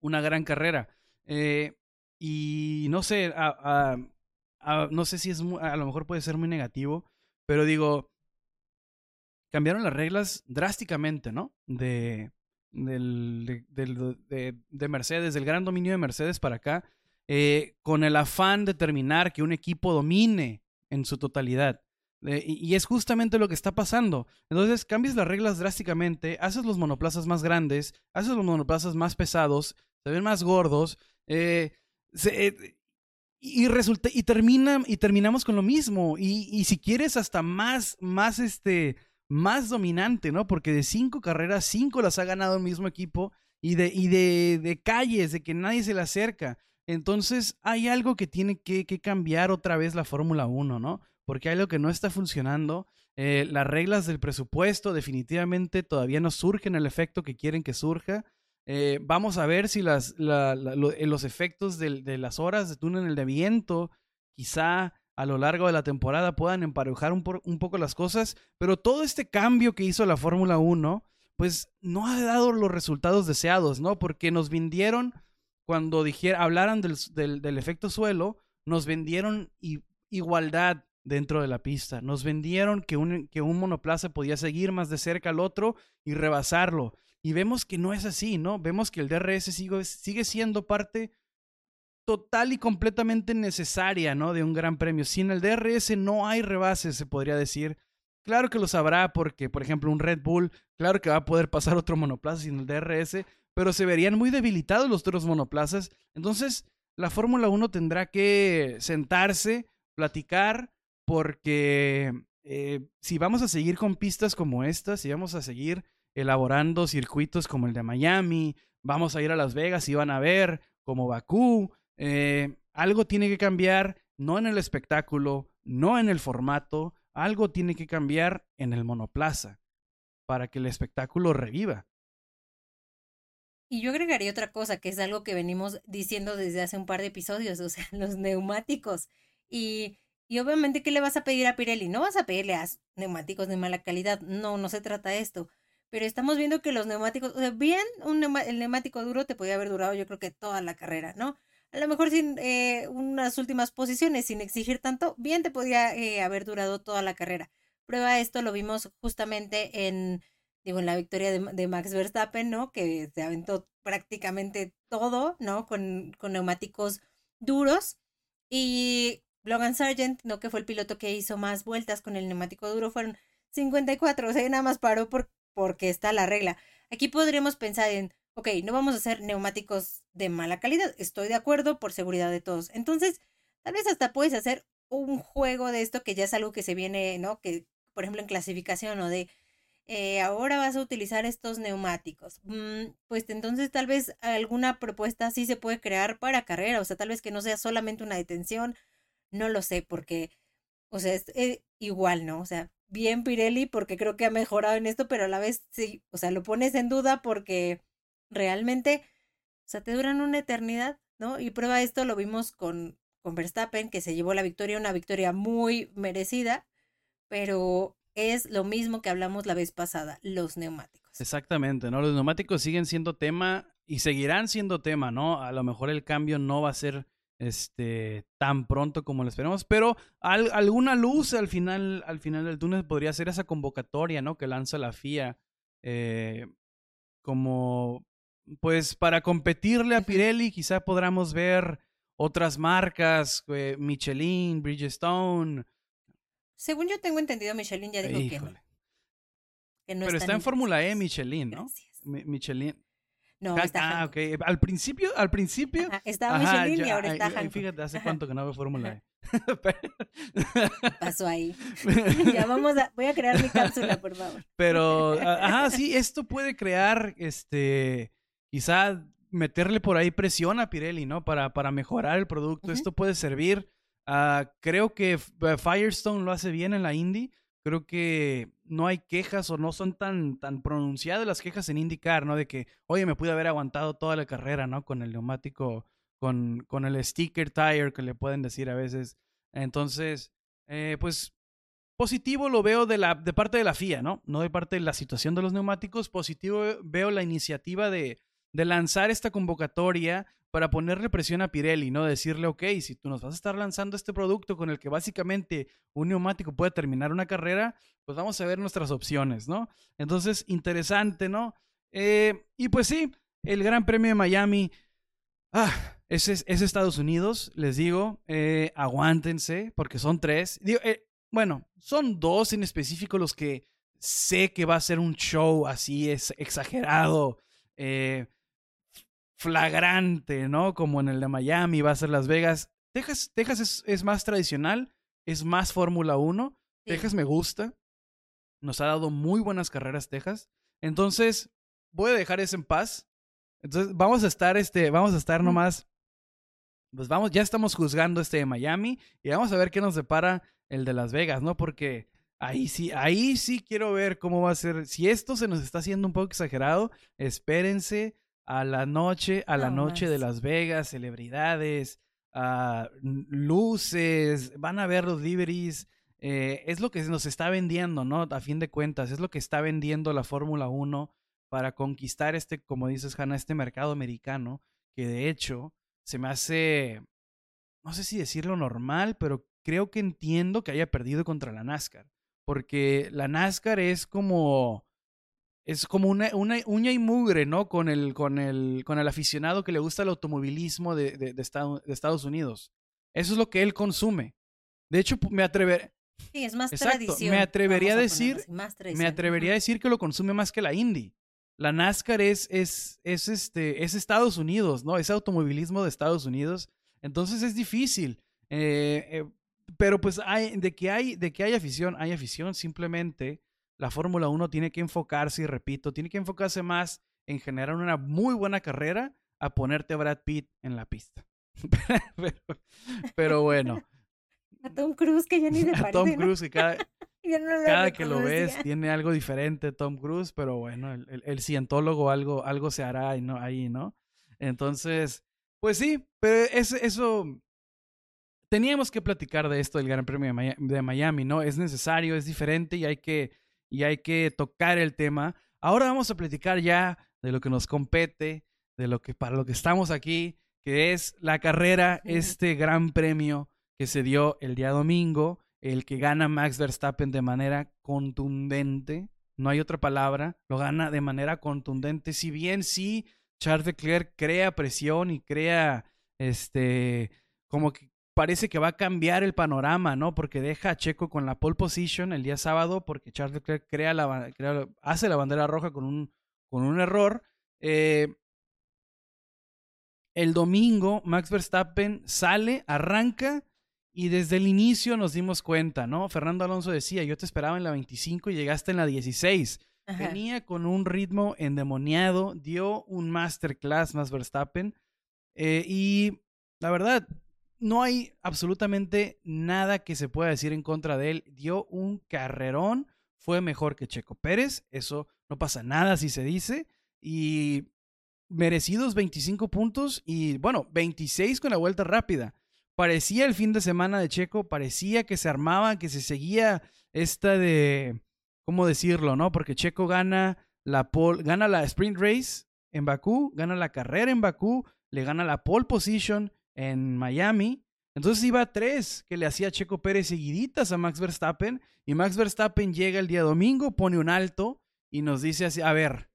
una gran carrera. Eh, y no sé, no sé si es, a lo mejor puede ser muy negativo, pero digo, cambiaron las reglas drásticamente, ¿no? De, de, Mercedes, del gran dominio de Mercedes para acá, eh, con el afán de terminar que un equipo domine en su totalidad. Eh, y, es justamente lo que está pasando. Entonces, cambias las reglas drásticamente, haces los monoplazas más grandes, haces los monoplazas más pesados, se ven más gordos, eh, y, resulta, y, termina, y terminamos con lo mismo. Y, y si quieres hasta más, más este más dominante, ¿no? Porque de cinco carreras, cinco las ha ganado el mismo equipo y de, y de, de calles, de que nadie se le acerca. Entonces hay algo que tiene que, que cambiar otra vez la Fórmula 1, ¿no? Porque hay algo que no está funcionando. Eh, las reglas del presupuesto definitivamente todavía no surgen el efecto que quieren que surja. Eh, vamos a ver si las, eh, los efectos de, de, las horas de túnel de viento quizá a lo largo de la temporada puedan emparejar un, poco las cosas, pero todo este cambio que hizo la Fórmula 1, pues no ha dado los resultados deseados, ¿no? Porque nos vendieron, cuando dijera, hablaran del, del, efecto suelo, nos vendieron igualdad dentro de la pista, nos vendieron que un, que un monoplaza podía seguir más de cerca al otro y rebasarlo. Y vemos que no es así, ¿no? Vemos que el DRS sigue, sigue siendo parte total y completamente necesaria, ¿no? De un gran premio. Sin el DRS no hay rebases, se podría decir. Claro que lo sabrá porque, por ejemplo, un Red Bull, claro que va a poder pasar otro monoplaza sin el DRS, pero se verían muy debilitados los otros monoplazas. Entonces, la Fórmula 1 tendrá que sentarse, platicar, porque eh, si vamos a seguir con pistas como estas, si vamos a seguir elaborando circuitos como el de Miami, vamos a ir a Las Vegas y van a ver como Bakú, eh, algo tiene que cambiar, no en el espectáculo, no en el formato, algo tiene que cambiar en el monoplaza para que el espectáculo reviva. Y yo agregaría otra cosa, que es algo que venimos diciendo desde hace un par de episodios, o sea, los neumáticos. Y, y obviamente, ¿qué le vas a pedir a Pirelli? No vas a pedirle a neumáticos de mala calidad, no, no se trata de esto. Pero estamos viendo que los neumáticos, o sea, bien, un el neumático duro te podía haber durado yo creo que toda la carrera, ¿no? A lo mejor sin eh, unas últimas posiciones, sin exigir tanto, bien te podía eh, haber durado toda la carrera. Prueba esto lo vimos justamente en, digo, en la victoria de, Max Verstappen, ¿no? Que se aventó prácticamente todo, ¿no? Con, con neumáticos duros. Y Logan Sargent, no que fue el piloto que hizo más vueltas con el neumático duro, fueron 54, o sea, nada más paró por, porque está la regla. Aquí podríamos pensar en, ok, no vamos a hacer neumáticos de mala calidad, estoy de acuerdo por seguridad de todos. Entonces, tal vez hasta puedes hacer un juego de esto que ya es algo que se viene, ¿no? Que, por ejemplo, en clasificación o de, eh, ahora vas a utilizar estos neumáticos. Mm, pues entonces tal vez alguna propuesta sí se puede crear para carrera, o sea, tal vez que no sea solamente una detención, no lo sé, porque, o sea, es eh, igual, ¿no? O sea, bien Pirelli porque creo que ha mejorado en esto, pero a la vez sí, o sea, lo pones en duda porque realmente, o sea, te duran una eternidad, ¿no? Y prueba esto lo vimos con, con Verstappen, que se llevó la victoria, una victoria muy merecida, pero es lo mismo que hablamos la vez pasada, los neumáticos. Exactamente, ¿no? Los neumáticos siguen siendo tema y seguirán siendo tema, ¿no? A lo mejor el cambio no va a ser este tan pronto como lo esperamos, pero alguna luz al final al final del túnel podría ser esa convocatoria, ¿no? Que lanza la FIA eh, como pues para competirle a Pirelli, quizá podamos ver otras marcas, eh, Michelin, Bridgestone. Según yo tengo entendido, Michelin ya dijo que no. Pero está, en Fórmula E Michelin, ¿no? Michelin. No, está Ah, ok. Al principio, al principio. estaba Michelin y ahora está Hankook. Fíjate, hace cuánto que no veo Fórmula E. Pasó ahí. ya vamos a, voy a crear mi cápsula, por favor. Pero, ajá, sí, esto puede crear, este, quizá meterle por ahí presión a Pirelli, ¿no? Para, para mejorar el producto. Esto puede servir. Uh, creo que Firestone lo hace bien en la Indy creo que no hay quejas o no son tan, tan pronunciadas las quejas en IndyCar, ¿no? De que, oye, me pude haber aguantado toda la carrera, ¿no? Con el neumático, con, con el sticker tire que le pueden decir a veces. Entonces, eh, pues positivo lo veo de, la, de parte de la FIA, ¿no? No de parte de la situación de los neumáticos. Positivo veo la iniciativa de, de lanzar esta convocatoria para ponerle presión a Pirelli, ¿no? Decirle, ok, si tú nos vas a estar lanzando este producto con el que básicamente un neumático puede terminar una carrera, pues vamos a ver nuestras opciones, ¿no? Entonces, interesante, ¿no? Eh, y pues sí, el Gran Premio de Miami, ah, es, es, Estados Unidos, les digo, eh, aguántense, porque son tres. Eh, bueno, son dos en específico los que sé que va a ser un show así, es exagerado. Eh, flagrante, ¿no? Como en el de Miami, va a ser Las Vegas. Texas, Texas es, más tradicional, es más Fórmula 1. Texas me gusta. Nos ha dado muy buenas carreras Texas. Entonces, voy a dejar eso en paz. Entonces, vamos a estar, este, vamos a estar nomás. Pues vamos, ya estamos juzgando este de Miami y vamos a ver qué nos depara el de Las Vegas, ¿no? Porque ahí sí, ahí sí quiero ver cómo va a ser. Si esto se nos está haciendo un poco exagerado, espérense a la noche, a la noche de Las Vegas, celebridades, uh, luces, van a ver los liveries. Eh, es lo que nos está vendiendo, ¿no? A fin de cuentas, es lo que está vendiendo la Fórmula 1 para conquistar este, como dices, Hanna, este mercado americano, que de hecho se me hace, no sé si decirlo normal, pero creo que entiendo que haya perdido contra la NASCAR, porque la NASCAR es como es como una, una, uña y mugre, ¿no? Con el, con, el, con el aficionado que le gusta el automovilismo de, de, de, Estados Unidos. Eso es lo que él consume. De hecho, me atrevería... Sí, es más Exacto, Me atrevería a decir, me atrevería a decir que lo consume más que la Indy. La NASCAR es, es, es, este, es Estados Unidos, ¿no? Es automovilismo de Estados Unidos. Entonces es difícil. Eh, eh, pero pues hay, de que hay, de que hay afición, hay afición. Simplemente la Fórmula 1 tiene que enfocarse, y repito, tiene que enfocarse más en generar una muy buena carrera a ponerte a Brad Pitt en la pista. pero, bueno. A Tom Cruise que ya ni se parece. A Tom Cruise que cada, cada que lo ves tiene algo diferente Tom Cruise, pero bueno, el, el, cientólogo algo, algo se hará ahí, ¿no? ahí, ¿no? Entonces, pues sí, pero eso teníamos que platicar de esto del Gran Premio de Miami, ¿no? Es necesario, es diferente y hay que y hay que tocar el tema. Ahora vamos a platicar ya de lo que nos compete, de lo que para lo que estamos aquí, que es la carrera, este gran premio que se dio el día domingo, el que gana Max Verstappen de manera contundente, no hay otra palabra, lo gana de manera contundente, si bien sí Charles Leclerc crea presión y crea este como que parece que va a cambiar el panorama, ¿no? Porque deja a Checo con la pole position el día sábado porque Charles Leclerc crea la, hace la bandera roja con un, con un error. Eh, el domingo Max Verstappen sale, arranca y desde el inicio nos dimos cuenta, ¿no? Fernando Alonso decía, yo te esperaba en la 25 y llegaste en la 16. Venía con un ritmo endemoniado, dio un masterclass Max Verstappen. Eh, y la verdad, no hay absolutamente nada que se pueda decir en contra de él. Dio un carrerón, fue mejor que Checo Pérez, eso no pasa nada si se dice. Y merecidos 25 puntos y bueno, 26 con la vuelta rápida. Parecía el fin de semana de Checo, parecía que se armaba, que se seguía esta de, ¿cómo decirlo? ¿No? Porque Checo gana la, gana la sprint race en Bakú, gana la carrera en Bakú, le gana la pole position en Miami. Entonces iba a tres que le hacía Checo Pérez seguiditas a Max Verstappen y Max Verstappen llega el día domingo, pone un alto y nos dice así, a ver,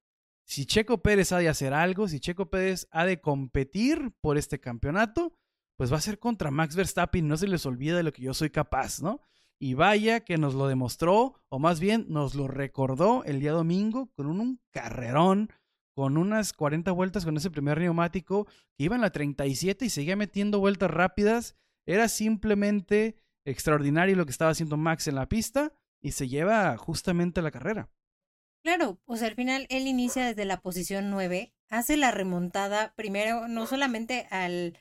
si Checo Pérez ha de hacer algo, si Checo Pérez ha de competir por este campeonato, pues va a ser contra Max Verstappen. No se les olvide de lo que yo soy capaz, ¿no? Y vaya que nos lo demostró, o más bien nos lo recordó el día domingo con un, carrerón, con unas 40 vueltas con ese primer neumático, que iba en la 37 y seguía metiendo vueltas rápidas. Era simplemente extraordinario lo que estaba haciendo Max en la pista y se lleva justamente la carrera. Claro, o sea, al final él inicia desde la posición 9, hace la remontada primero, no solamente al,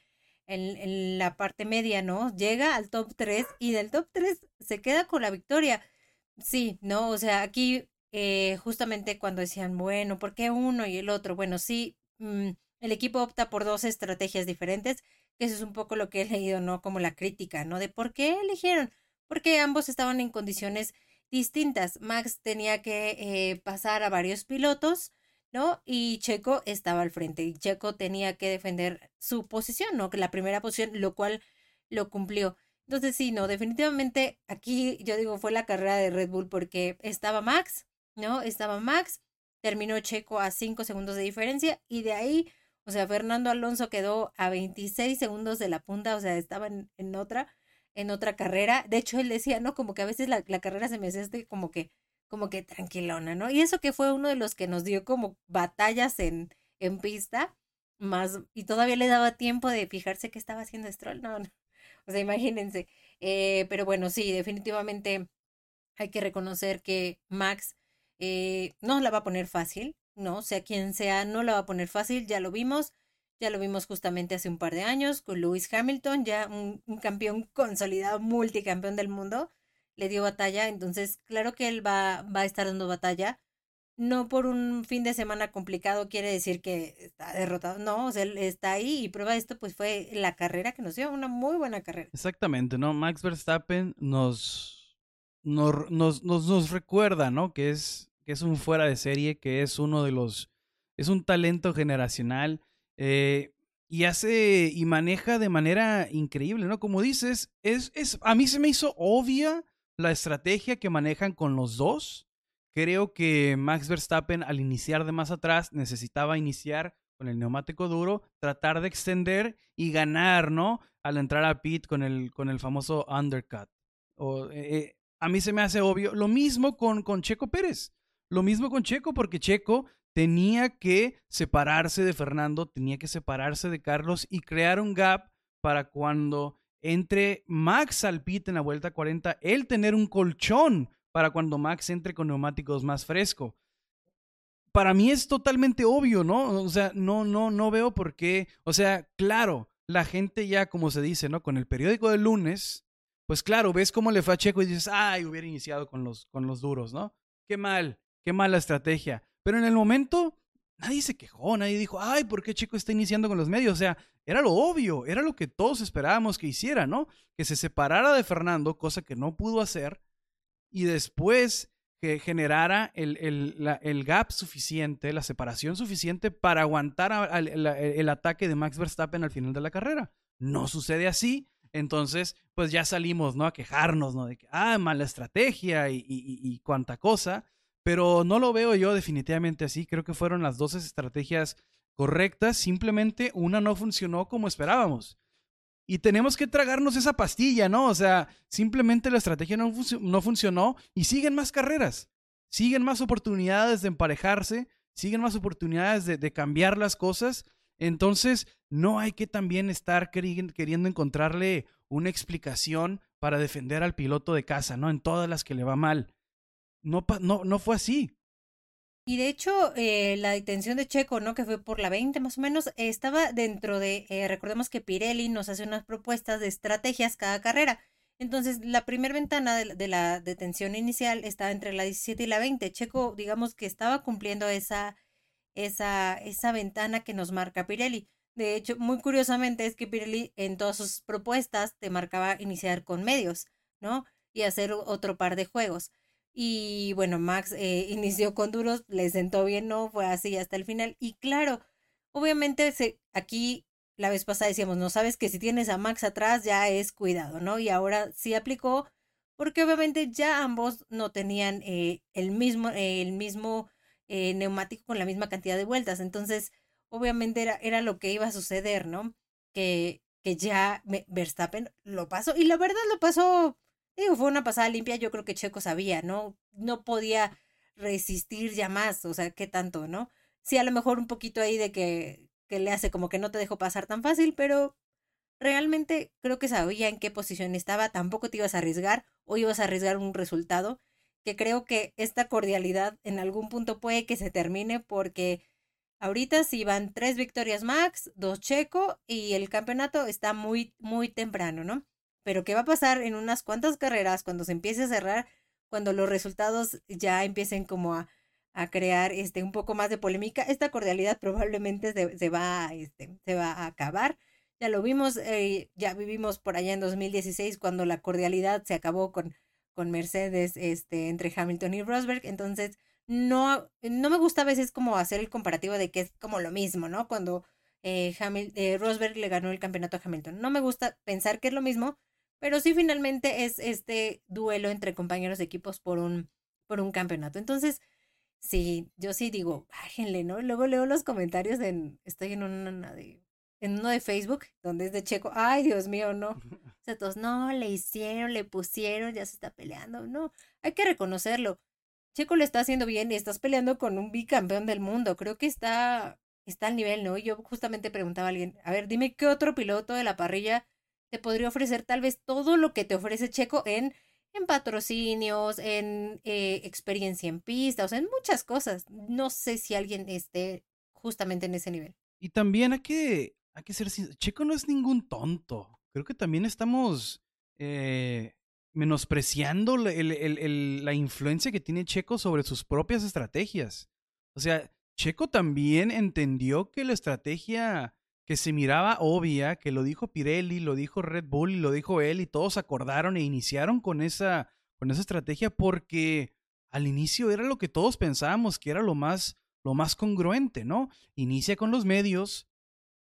en, la parte media, ¿no? Llega al top 3 y del top 3 se queda con la victoria. Sí, ¿no? O sea, aquí eh, justamente cuando decían, bueno, ¿por qué uno y el otro? Bueno, sí, mm, el equipo opta por dos estrategias diferentes, que eso es un poco lo que he leído, ¿no? Como la crítica, ¿no? De por qué eligieron, porque ambos estaban en condiciones distintas. Max tenía que eh, pasar a varios pilotos, ¿no? Y Checo estaba al frente y Checo tenía que defender su posición, ¿no? Que la primera posición, lo cual lo cumplió. Entonces, sí, no, definitivamente aquí yo digo fue la carrera de Red Bull porque estaba Max, ¿no? Estaba Max, terminó Checo a 5 segundos de diferencia y de ahí, o sea, Fernando Alonso quedó a 26 segundos de la punta, o sea, estaba en otra en otra carrera. De hecho, él decía, ¿no? Como que a veces la, carrera se me hace este como que, como que tranquilona, ¿no? Y eso que fue uno de los que nos dio como batallas en, en pista, más, y todavía le daba tiempo de fijarse qué estaba haciendo Stroll, no, no. O sea, imagínense. Eh, pero bueno, sí, definitivamente hay que reconocer que Max eh, no la va a poner fácil, ¿no? Sea quien sea, no la va a poner fácil, ya lo vimos. Ya lo vimos justamente hace un par de años con Lewis Hamilton, ya un, campeón consolidado, multicampeón del mundo, le dio batalla. Entonces, claro que él va, va a estar dando batalla. No por un fin de semana complicado quiere decir que está derrotado. No, o sea, él está ahí y prueba esto, pues fue la carrera que nos dio, una muy buena carrera. Exactamente, ¿no? Max Verstappen nos, nos, nos, nos, recuerda, ¿no? Que es, que es un fuera de serie, que es uno de los, es un talento generacional eh, y hace y maneja de manera increíble, ¿no? Como dices, es, es, a mí se me hizo obvia la estrategia que manejan con los dos. Creo que Max Verstappen al iniciar de más atrás necesitaba iniciar con el neumático duro, tratar de extender y ganar, ¿no? Al entrar a pit con el, con el famoso undercut. O, eh, a mí se me hace obvio. Lo mismo con, con Checo Pérez. Lo mismo con Checo, porque Checo tenía que separarse de Fernando, tenía que separarse de Carlos y crear un gap para cuando entre Max al pit en la vuelta 40, él tener un colchón para cuando Max entre con neumáticos más fresco. Para mí es totalmente obvio, ¿no? O sea, no, no, no veo por qué. O sea, claro, la gente ya, como se dice, ¿no? Con el periódico del lunes, pues claro, ves cómo le fue a Checo y dices, ay, hubiera iniciado con los, con los duros, ¿no? Qué mal, qué mala estrategia. Pero en el momento nadie se quejó, nadie dijo, ay, ¿por qué Checo está iniciando con los medios? O sea, era lo obvio, era lo que todos esperábamos que hiciera, ¿no? Que se separara de Fernando, cosa que no pudo hacer, y después que generara el, el, gap suficiente, la separación suficiente para aguantar el, ataque de Max Verstappen al final de la carrera. No sucede así, entonces pues ya salimos, ¿no? A quejarnos, ¿no? De que, ah, mala estrategia y cuánta cosa. Pero no lo veo yo definitivamente así. Creo que fueron las dos estrategias correctas. Simplemente una no funcionó como esperábamos. y tenemos que tragarnos esa pastilla, ¿no? O sea, simplemente la estrategia no, no funcionó y siguen más carreras, siguen más oportunidades de emparejarse, siguen más oportunidades de, cambiar las cosas. Entonces, no hay que también estar queriendo encontrarle una explicación para defender al piloto de casa, ¿no? En todas las que le va mal. No, no, no fue así. Y de hecho, eh, la detención de Checo, ¿no? Que fue por la 20 más o menos, estaba dentro de, eh, recordemos que Pirelli nos hace unas propuestas de estrategias cada carrera. Entonces, la primera ventana de, la detención inicial estaba entre la 17 y la 20. Checo, digamos que estaba cumpliendo esa, esa, esa ventana que nos marca Pirelli. De hecho, muy curiosamente es que Pirelli en todas sus propuestas te marcaba iniciar con medios, ¿no? Y hacer otro par de juegos. Y bueno, Max eh, inició con duros, le sentó bien, no fue así hasta el final. Y claro, obviamente se, aquí la vez pasada decíamos, no sabes que si tienes a Max atrás ya es cuidado, ¿no? Y ahora sí aplicó, porque obviamente ya ambos no tenían eh, el mismo, eh, el mismo neumático con la misma cantidad de vueltas. Entonces, obviamente era, era lo que iba a suceder, ¿no? Que, que ya Verstappen lo pasó. Y la verdad lo pasó Digo, fue una pasada limpia, yo creo que Checo sabía, ¿no? No podía resistir ya más, o sea, qué tanto, ¿no? Sí, a lo mejor un poquito ahí de que, que le hace como que no te dejo pasar tan fácil, pero realmente creo que sabía en qué posición estaba, tampoco te ibas a arriesgar o ibas a arriesgar un resultado, que creo que esta cordialidad en algún punto puede que se termine porque ahorita sí van tres victorias max, dos checo y el campeonato está muy, muy temprano, ¿no? Pero ¿qué va a pasar en unas cuantas carreras cuando se empiece a cerrar, cuando los resultados ya empiecen como a, a crear este un poco más de polémica? Esta cordialidad probablemente se, se va, este, se va a acabar. Ya lo vimos, eh, ya vivimos por allá en 2016 cuando la cordialidad se acabó con, con Mercedes este, entre Hamilton y Rosberg. Entonces, no, no me gusta a veces como hacer el comparativo de que es como lo mismo, ¿no? Cuando eh, eh, Rosberg le ganó el campeonato a Hamilton. No me gusta pensar que es lo mismo, pero sí finalmente es este duelo entre compañeros de equipos por un, por un campeonato. Entonces, sí, yo sí digo, bájenle, ¿no? Luego leo los comentarios en, estoy en una de, en uno de Facebook, donde es de Checo, ay, Dios mío, no. O sea, todos, no, le hicieron, le pusieron, ya se está peleando. No, hay que reconocerlo. Checo le está haciendo bien y estás peleando con un bicampeón del mundo. Creo que está, está al nivel, ¿no? Yo justamente preguntaba a alguien, a ver, dime qué otro piloto de la parrilla te podría ofrecer tal vez todo lo que te ofrece Checo en, en patrocinios, en eh, experiencia en pista, o sea, en muchas cosas. No sé si alguien esté justamente en ese nivel. Y también hay que, hay que ser Checo no es ningún tonto. Creo que también estamos eh, menospreciando la influencia que tiene Checo sobre sus propias estrategias. O sea, Checo también entendió que la estrategia que se miraba obvia, que lo dijo Pirelli, lo dijo Red Bull y lo dijo él y todos acordaron e iniciaron con esa, con esa estrategia porque al inicio era lo que todos pensábamos que era lo más, lo más congruente, ¿no? Inicia con los medios,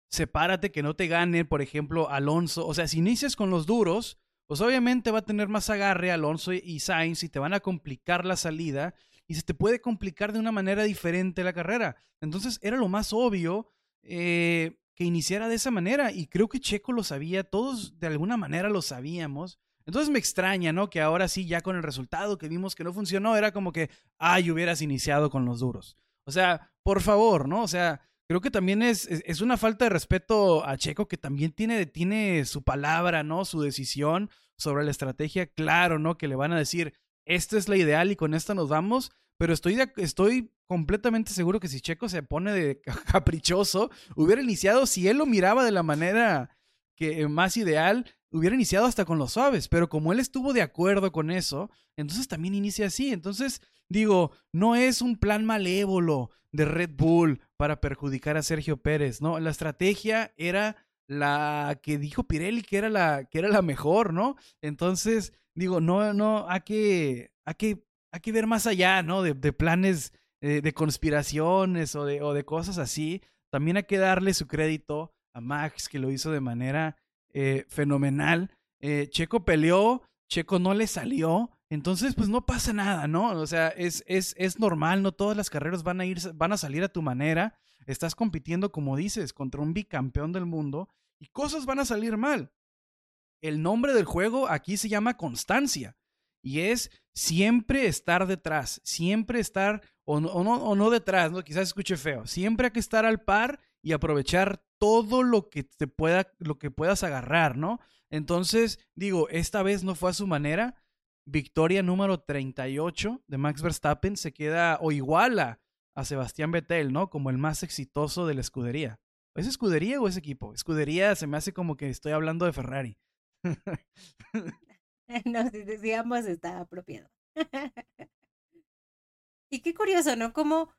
sepárate que no te gane, por ejemplo, Alonso, o sea, si inicias con los duros, pues obviamente va a tener más agarre Alonso y Sainz y te van a complicar la salida y se te puede complicar de una manera diferente la carrera. Entonces era lo más obvio. Eh, que iniciara de esa manera. Y creo que Checo lo sabía, todos de alguna manera lo sabíamos. Entonces me extraña, ¿no? Que ahora sí, ya con el resultado que vimos que no funcionó, era como que, ay, hubieras iniciado con los duros. O sea, por favor, ¿no? O sea, creo que también es, es, una falta de respeto a Checo que también tiene, tiene su palabra, ¿no? Su decisión sobre la estrategia, claro, ¿no? Que le van a decir, esta es la ideal y con esta nos vamos, pero estoy, estoy completamente seguro que si Checo se pone de caprichoso, hubiera iniciado, si él lo miraba de la manera que más ideal, hubiera iniciado hasta con los suaves, pero como él estuvo de acuerdo con eso, entonces también inicia así. Entonces, digo, no es un plan malévolo de Red Bull para perjudicar a Sergio Pérez, ¿no? La estrategia era la que dijo Pirelli que era la, que era la mejor, ¿no? Entonces, digo, no, no, hay que, hay que hay que ver más allá, ¿no? De, planes eh, de conspiraciones o de, cosas así. También hay que darle su crédito a Max, que lo hizo de manera eh, fenomenal. Eh, Checo peleó, Checo no le salió. Entonces, pues no pasa nada, ¿no? O sea, es, es, es normal, no todas las carreras van a ir, van a salir a tu manera. Estás compitiendo, como dices, contra un bicampeón del mundo y cosas van a salir mal. el nombre del juego aquí se llama constancia. Y es siempre estar detrás, siempre estar, o no, detrás, ¿no? quizás escuche feo, siempre hay que estar al par y aprovechar todo lo que te pueda, lo que puedas agarrar, ¿no? Entonces, digo, esta vez no fue a su manera. Victoria número 38 de Max Verstappen se queda o iguala a Sebastián Vettel, ¿no? Como el más exitoso de la escudería. ¿Es escudería o es equipo? Escudería se me hace como que estoy hablando de Ferrari. no, digamos está apropiado. y qué curioso, ¿no? Como,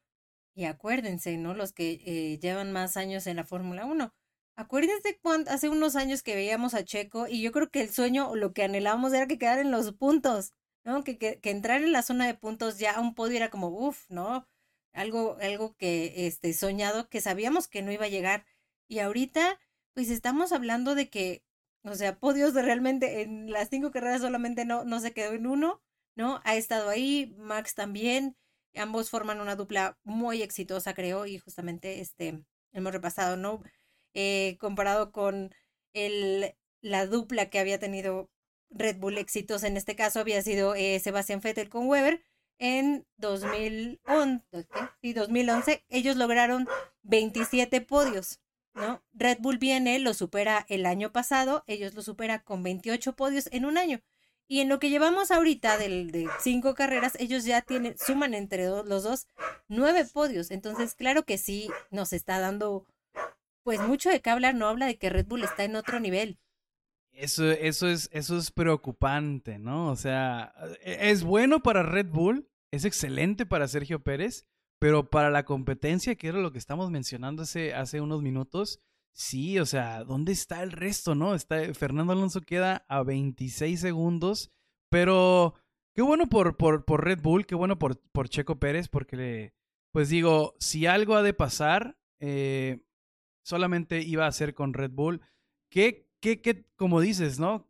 y acuérdense, ¿no? Los que eh, llevan más años en la Fórmula 1. Acuérdense cuando hace unos años que veíamos a Checo y yo creo que el sueño o lo que anhelábamos era que quedara en los puntos, ¿no? Que, que, que entrar en la zona de puntos ya a un podio era como, uff, ¿no? Algo, algo que, este, soñado, que sabíamos que no iba a llegar. Y ahorita, pues estamos hablando de que o sea, podios de realmente en las cinco carreras solamente no, no se quedó en uno, ¿no? Ha estado ahí, Max también. Ambos forman una dupla muy exitosa, creo, y justamente este hemos repasado, ¿no? Eh, comparado con el, la dupla que había tenido Red Bull exitosa, en este caso había sido eh, Sebastián Vettel con Weber en 2011, sí, 2011. Ellos lograron 27 podios. ¿No? Red Bull viene, lo supera el año pasado, ellos lo supera con 28 podios en un año. Y en lo que llevamos ahorita del, de cinco carreras, ellos ya tienen, suman entre los dos nueve podios. Entonces, claro que sí, nos está dando pues mucho de qué hablar, no habla de que Red Bull está en otro nivel. Eso, eso, es, eso es preocupante, ¿no? O sea, e, es bueno para Red Bull, es excelente para Sergio Pérez, pero para la competencia, que era lo que estamos mencionando hace, hace unos minutos, sí, o sea, ¿dónde está el resto, no? Está, Fernando Alonso queda a 26 segundos, pero qué bueno por, por, por Red Bull, qué bueno por, por Checo Pérez, porque le, pues digo, si algo ha de pasar, eh, solamente iba a ser con Red Bull. ¿Qué, qué, qué, como dices, ¿no?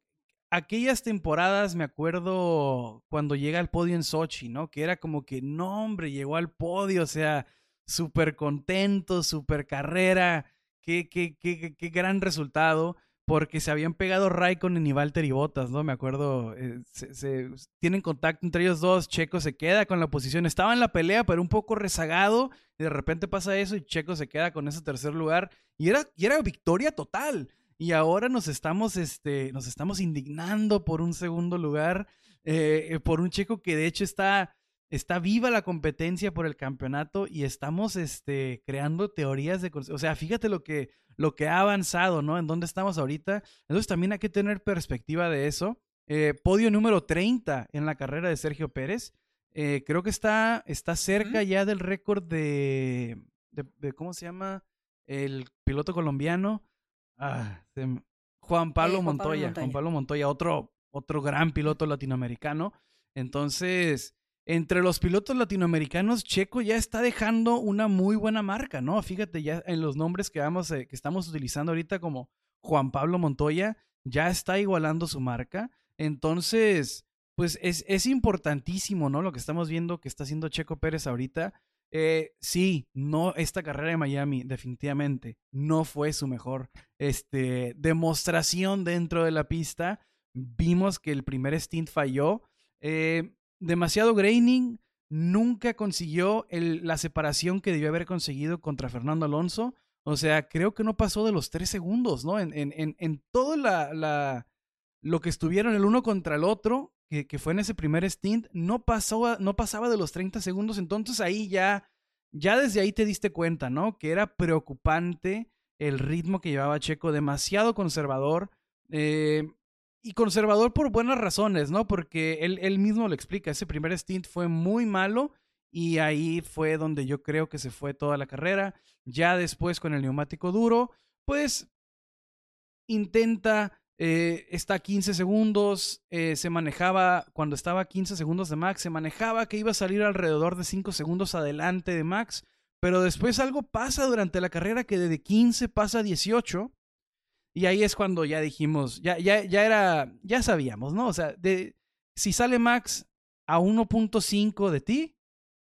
Aquellas temporadas me acuerdo cuando llega al podio en Sochi, ¿no? Que era como que, no, hombre, llegó al podio, o sea, súper contento, súper carrera, qué, qué, qué, qué, gran resultado, porque se habían pegado Raikkonen y Valtteri Bottas, ¿no? Me acuerdo, eh, se, tienen contacto entre ellos dos, Checo se queda con la posición, estaba en la pelea, pero un poco rezagado, y de repente pasa eso y Checo se queda con ese tercer lugar, y era, y era victoria total. Y ahora nos estamos, este, nos estamos indignando por un segundo lugar, eh, eh, por un checo que de hecho está, está viva la competencia por el campeonato y estamos este, creando teorías de... O sea, fíjate lo que, lo que ha avanzado, ¿no? En dónde estamos ahorita. Entonces también hay que tener perspectiva de eso. Eh, podio número 30 en la carrera de Sergio Pérez. creo que está, está cerca ya del récord de, de, ¿cómo se llama? El piloto colombiano. Ah, Juan Pablo, Montoya, Juan Pablo Montoya, otro, otro gran piloto latinoamericano. Entonces, entre los pilotos latinoamericanos, Checo ya está dejando una muy buena marca, ¿no? Fíjate, ya en los nombres que, vamos, eh, que estamos utilizando ahorita como Juan Pablo Montoya, ya está igualando su marca. Entonces, pues es, es importantísimo, ¿no? Lo que estamos viendo que está haciendo Checo Pérez ahorita. Eh, sí, no, esta carrera de Miami definitivamente no fue su mejor este, demostración dentro de la pista. Vimos que el primer stint falló. Eh, demasiado graining, nunca consiguió la separación que debió haber conseguido contra Fernando Alonso. O sea, creo que no pasó de los tres segundos, ¿no? En, todo la, lo que estuvieron el uno contra el otro, que, fue en ese primer stint, no, pasó, no pasaba de los 30 segundos, entonces ahí ya, ya desde ahí te diste cuenta, ¿no? Que era preocupante el ritmo que llevaba Checo, demasiado conservador, eh, y conservador por buenas razones, ¿no? Porque él, él mismo lo explica, ese primer stint fue muy malo y ahí fue donde yo creo que se fue toda la carrera. Ya después con el neumático duro, pues intenta eh, está 15 segundos, eh, se manejaba, cuando estaba a 15 segundos de Max, se manejaba que iba a salir alrededor de 5 segundos adelante de Max, pero después algo pasa durante la carrera que de 15 pasa a 18, y ahí es cuando ya dijimos, ya, ya, ya era, ya sabíamos, ¿no? O sea, de, si sale Max a 1.5 de ti,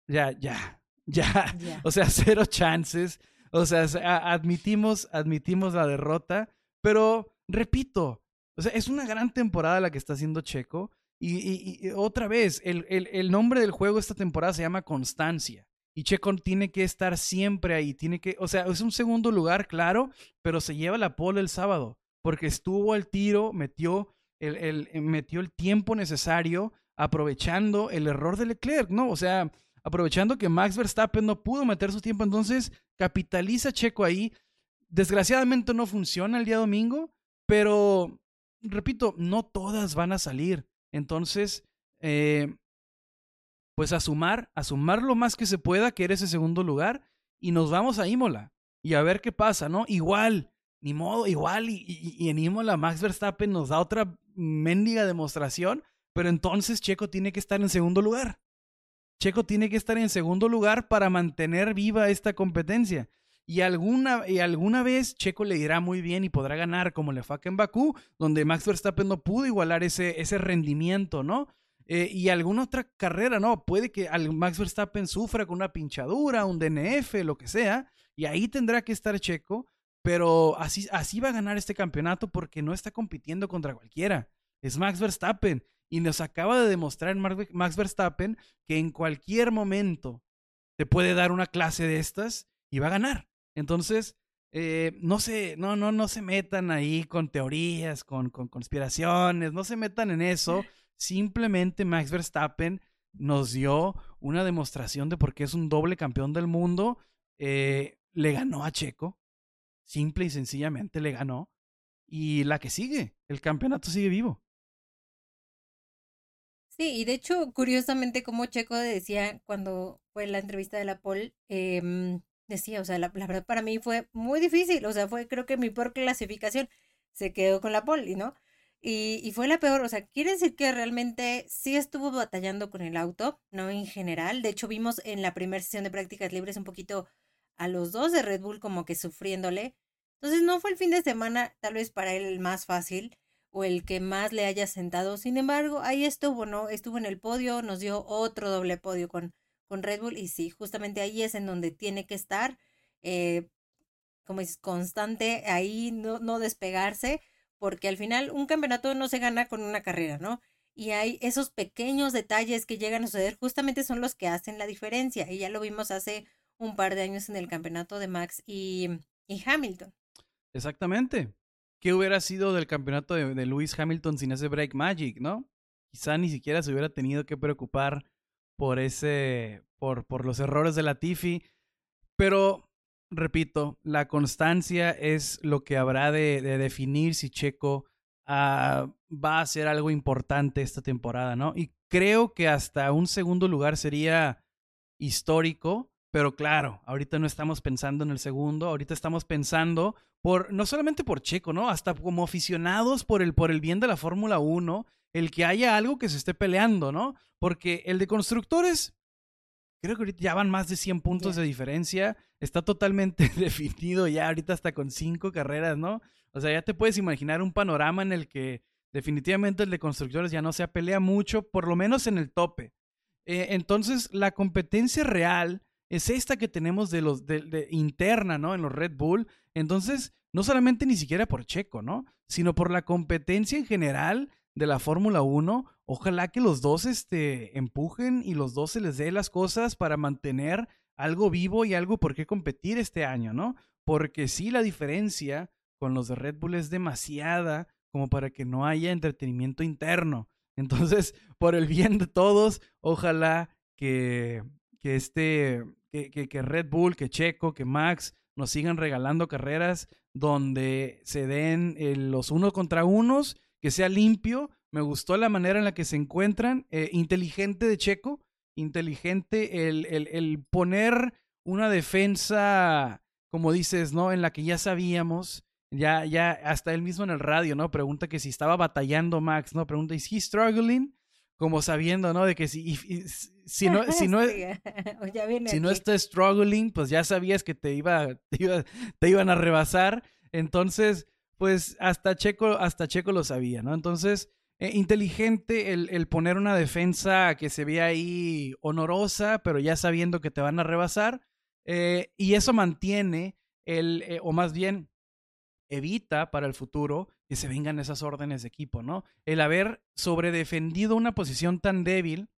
ya, ya, ya, o sea, cero chances, o sea, admitimos, admitimos la derrota, pero repito, O sea, es una gran temporada la que está haciendo Checo. Y, otra vez, el, nombre del juego esta temporada se llama Constancia. Y Checo tiene que estar siempre ahí. Tiene que, o sea, es un segundo lugar, claro, pero se lleva la pole el sábado. Porque estuvo al tiro, metió el, el, metió el tiempo necesario, aprovechando el error de Leclerc, ¿no? O sea, aprovechando que Max Verstappen no pudo meter su tiempo, entonces capitaliza Checo ahí. Desgraciadamente no funciona el día domingo, pero repito, no todas van a salir. Entonces, eh, pues a sumar, a sumar lo más que se pueda, que eres ese segundo lugar, y nos vamos a Imola. Y a ver qué pasa, ¿no? Igual, ni modo, igual, y, y en Imola Max Verstappen nos da otra mendiga demostración, pero entonces Checo tiene que estar en segundo lugar. Checo tiene que estar en segundo lugar para mantener viva esta competencia. Y alguna, y alguna vez Checo le irá muy bien y podrá ganar como le fue en Bakú, donde Max Verstappen no pudo igualar ese, ese rendimiento, ¿no? Eh, y alguna otra carrera, ¿no? Puede que Max Verstappen sufra con una pinchadura, un DNF, lo que sea, y ahí tendrá que estar Checo, pero así, así va a ganar este campeonato porque no está compitiendo contra cualquiera. Es Max Verstappen. Y nos acaba de demostrar Max Verstappen que en cualquier momento te puede dar una clase de estas y va a ganar. Entonces, eh, no se, no, no, no se metan ahí con teorías, con, con conspiraciones, no se metan en eso. Simplemente Max Verstappen nos dio una demostración de por qué es un doble campeón del mundo. Eh, le ganó a Checo. Simple y sencillamente le ganó. Y la que sigue, el campeonato sigue vivo. Sí, y de hecho, curiosamente, como Checo decía cuando fue la entrevista de la Paul, eh, decía, o sea, la, verdad para mí fue muy difícil, o sea, fue creo que mi peor clasificación se quedó con la Paul, ¿no? Y, y fue la peor, o sea, quiere decir que realmente sí estuvo batallando con el auto, ¿no? En general, de hecho vimos en la primera sesión de prácticas libres un poquito a los dos de Red Bull como que sufriéndole. Entonces no fue el fin de semana tal vez para él el más fácil, o el que más le haya sentado. Sin embargo, ahí estuvo, ¿no? Estuvo en el podio, nos dio otro doble podio con, con Red Bull y sí, justamente ahí es en donde tiene que estar, eh, como es constante, ahí no, no despegarse, porque al final un campeonato no se gana con una carrera, ¿no? Y hay esos pequeños detalles que llegan a suceder, justamente son los que hacen la diferencia. Y ya lo vimos hace un par de años en el campeonato de Max y, y Hamilton. Exactamente. ¿qué hubiera sido del campeonato de, Lewis Hamilton sin ese break magic, no? Quizá ni siquiera se hubiera tenido que preocupar por ese, por, por los errores de la Tiffy. Pero, repito, la constancia es lo que habrá de, definir si Checo ah, va a ser algo importante esta temporada, ¿no? Y creo que hasta un segundo lugar sería histórico, pero claro, ahorita no estamos pensando en el segundo, ahorita estamos pensando por, no solamente por Checo, ¿no? Hasta como aficionados por el, por el bien de la Fórmula 1, el que haya algo que se esté peleando, ¿no? Porque el de constructores, creo que ahorita ya van más de 100 puntos de diferencia, está totalmente definido ya ahorita hasta con cinco carreras, ¿no? O sea, ya te puedes imaginar un panorama en el que definitivamente el de constructores ya no se pelea mucho, por lo menos en el tope. Eh, entonces, la competencia real es esta que tenemos de los de, interna, ¿no? En los Red Bull. Entonces, no solamente ni siquiera por Checo, ¿no? Sino por la competencia en general de la Fórmula 1. Ojalá que los dos este, empujen y los dos se les dé las cosas para mantener algo vivo y algo por qué competir este año, ¿no? Porque sí, la diferencia con los de Red Bull es demasiada como para que no haya entretenimiento interno. Entonces, por el bien de todos, ojalá que, que, este, que, que, Red Bull, que Checo, que Max nos sigan regalando carreras donde se den eh, los unos contra unos, que sea limpio. Me gustó la manera en la que se encuentran. Eh, inteligente de Checo, inteligente el, el, el, poner una defensa, como dices, ¿no? En la que ya sabíamos. Ya, ya, hasta él mismo en el radio, ¿no? Pregunta que si estaba batallando Max, ¿no? Pregunta, ¿is he struggling? como sabiendo, ¿no? De que si, si no, si no, si no estás struggling, pues ya sabías que te, iba, te, iban a rebasar. Entonces, pues hasta Checo, hasta Checo lo sabía, ¿no? Entonces, eh, inteligente el, el, poner una defensa que se vea ahí honorosa, pero ya sabiendo que te van a rebasar. Eh, y eso mantiene el, eh, o más bien, evita para el futuro que se vengan esas órdenes de equipo, ¿no? El haber sobredefendido una posición tan débil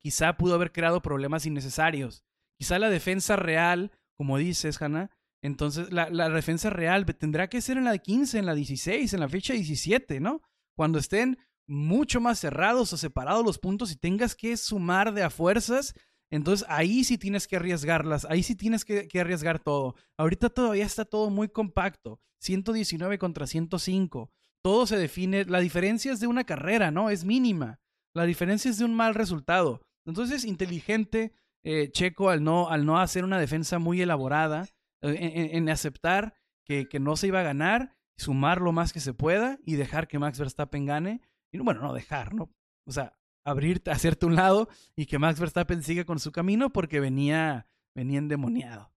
quizá pudo haber creado problemas innecesarios. Quizá la defensa real, como dices, Hannah, entonces la, la defensa real tendrá que ser en la 15, en la 16, en la fecha 17, ¿no? Cuando estén mucho más cerrados o separados los puntos y tengas que sumar de a fuerzas, entonces ahí sí tienes que arriesgarlas, ahí sí tienes que, arriesgar todo. Ahorita todavía está todo muy compacto, 119 contra 105. Todo se define, la diferencia es de una carrera, ¿no? Es mínima. La diferencia es de un mal resultado. Entonces, inteligente eh, Checo al no, al no hacer una defensa muy elaborada, eh, en, aceptar que, que, no se iba a ganar, sumar lo más que se pueda y dejar que Max Verstappen gane. Y bueno, no dejar, ¿no? O sea, abrirte, hacerte un lado y que Max Verstappen siga con su camino porque venía, venía endemoniado.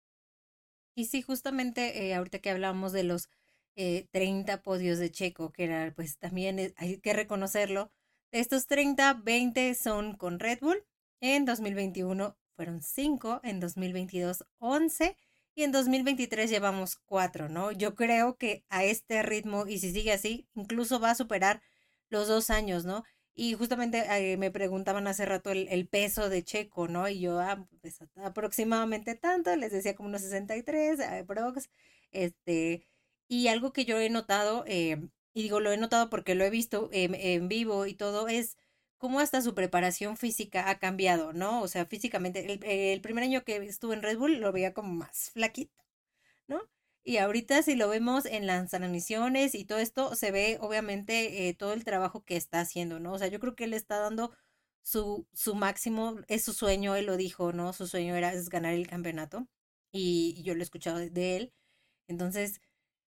Y sí, justamente eh, ahorita que hablábamos de los eh, 30 podios de Checo, que era, pues también hay que reconocerlo, de estos 30, 20 son con Red Bull en 2021 fueron 5, en 2022 11 y en 2023 llevamos 4, ¿no? Yo creo que a este ritmo y si sigue así, incluso va a superar los dos años, ¿no? Y justamente eh, me preguntaban hace rato el, peso de Checo, ¿no? Y yo, ah, pues aproximadamente tanto, les decía como unos 63, eh, prox, este, y algo que yo he notado, eh, y digo, lo he notado porque lo he visto en vivo y todo, es cómo hasta su preparación física ha cambiado, ¿no? O sea, físicamente, el, primer año que estuve en Red Bull lo veía como más flaquito, ¿no? Y ahorita si lo vemos en las transmisiones y todo esto, se ve obviamente eh, todo el trabajo que está haciendo, ¿no? O sea, yo creo que él está dando su, su máximo, es su sueño, él lo dijo, ¿no? Su sueño era ganar el campeonato y, yo lo he escuchado de él. Entonces,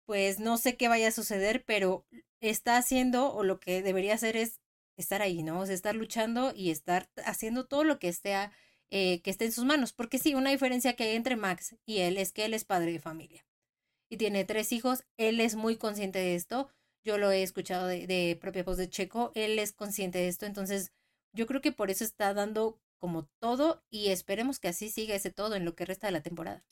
pues no sé qué vaya a suceder, pero está haciendo o lo que debería hacer es estar ahí, ¿no? O sea, estar luchando y estar haciendo todo lo que esté, eh, que esté en sus manos. Porque sí, una diferencia que hay entre Max y él es que él es padre de familia. Y tiene tres hijos, él es muy consciente de esto. Yo lo he escuchado de, de propia voz de Checo, él es consciente de esto. Entonces, yo creo que por eso está dando como todo y esperemos que así siga ese todo en lo que resta de la temporada.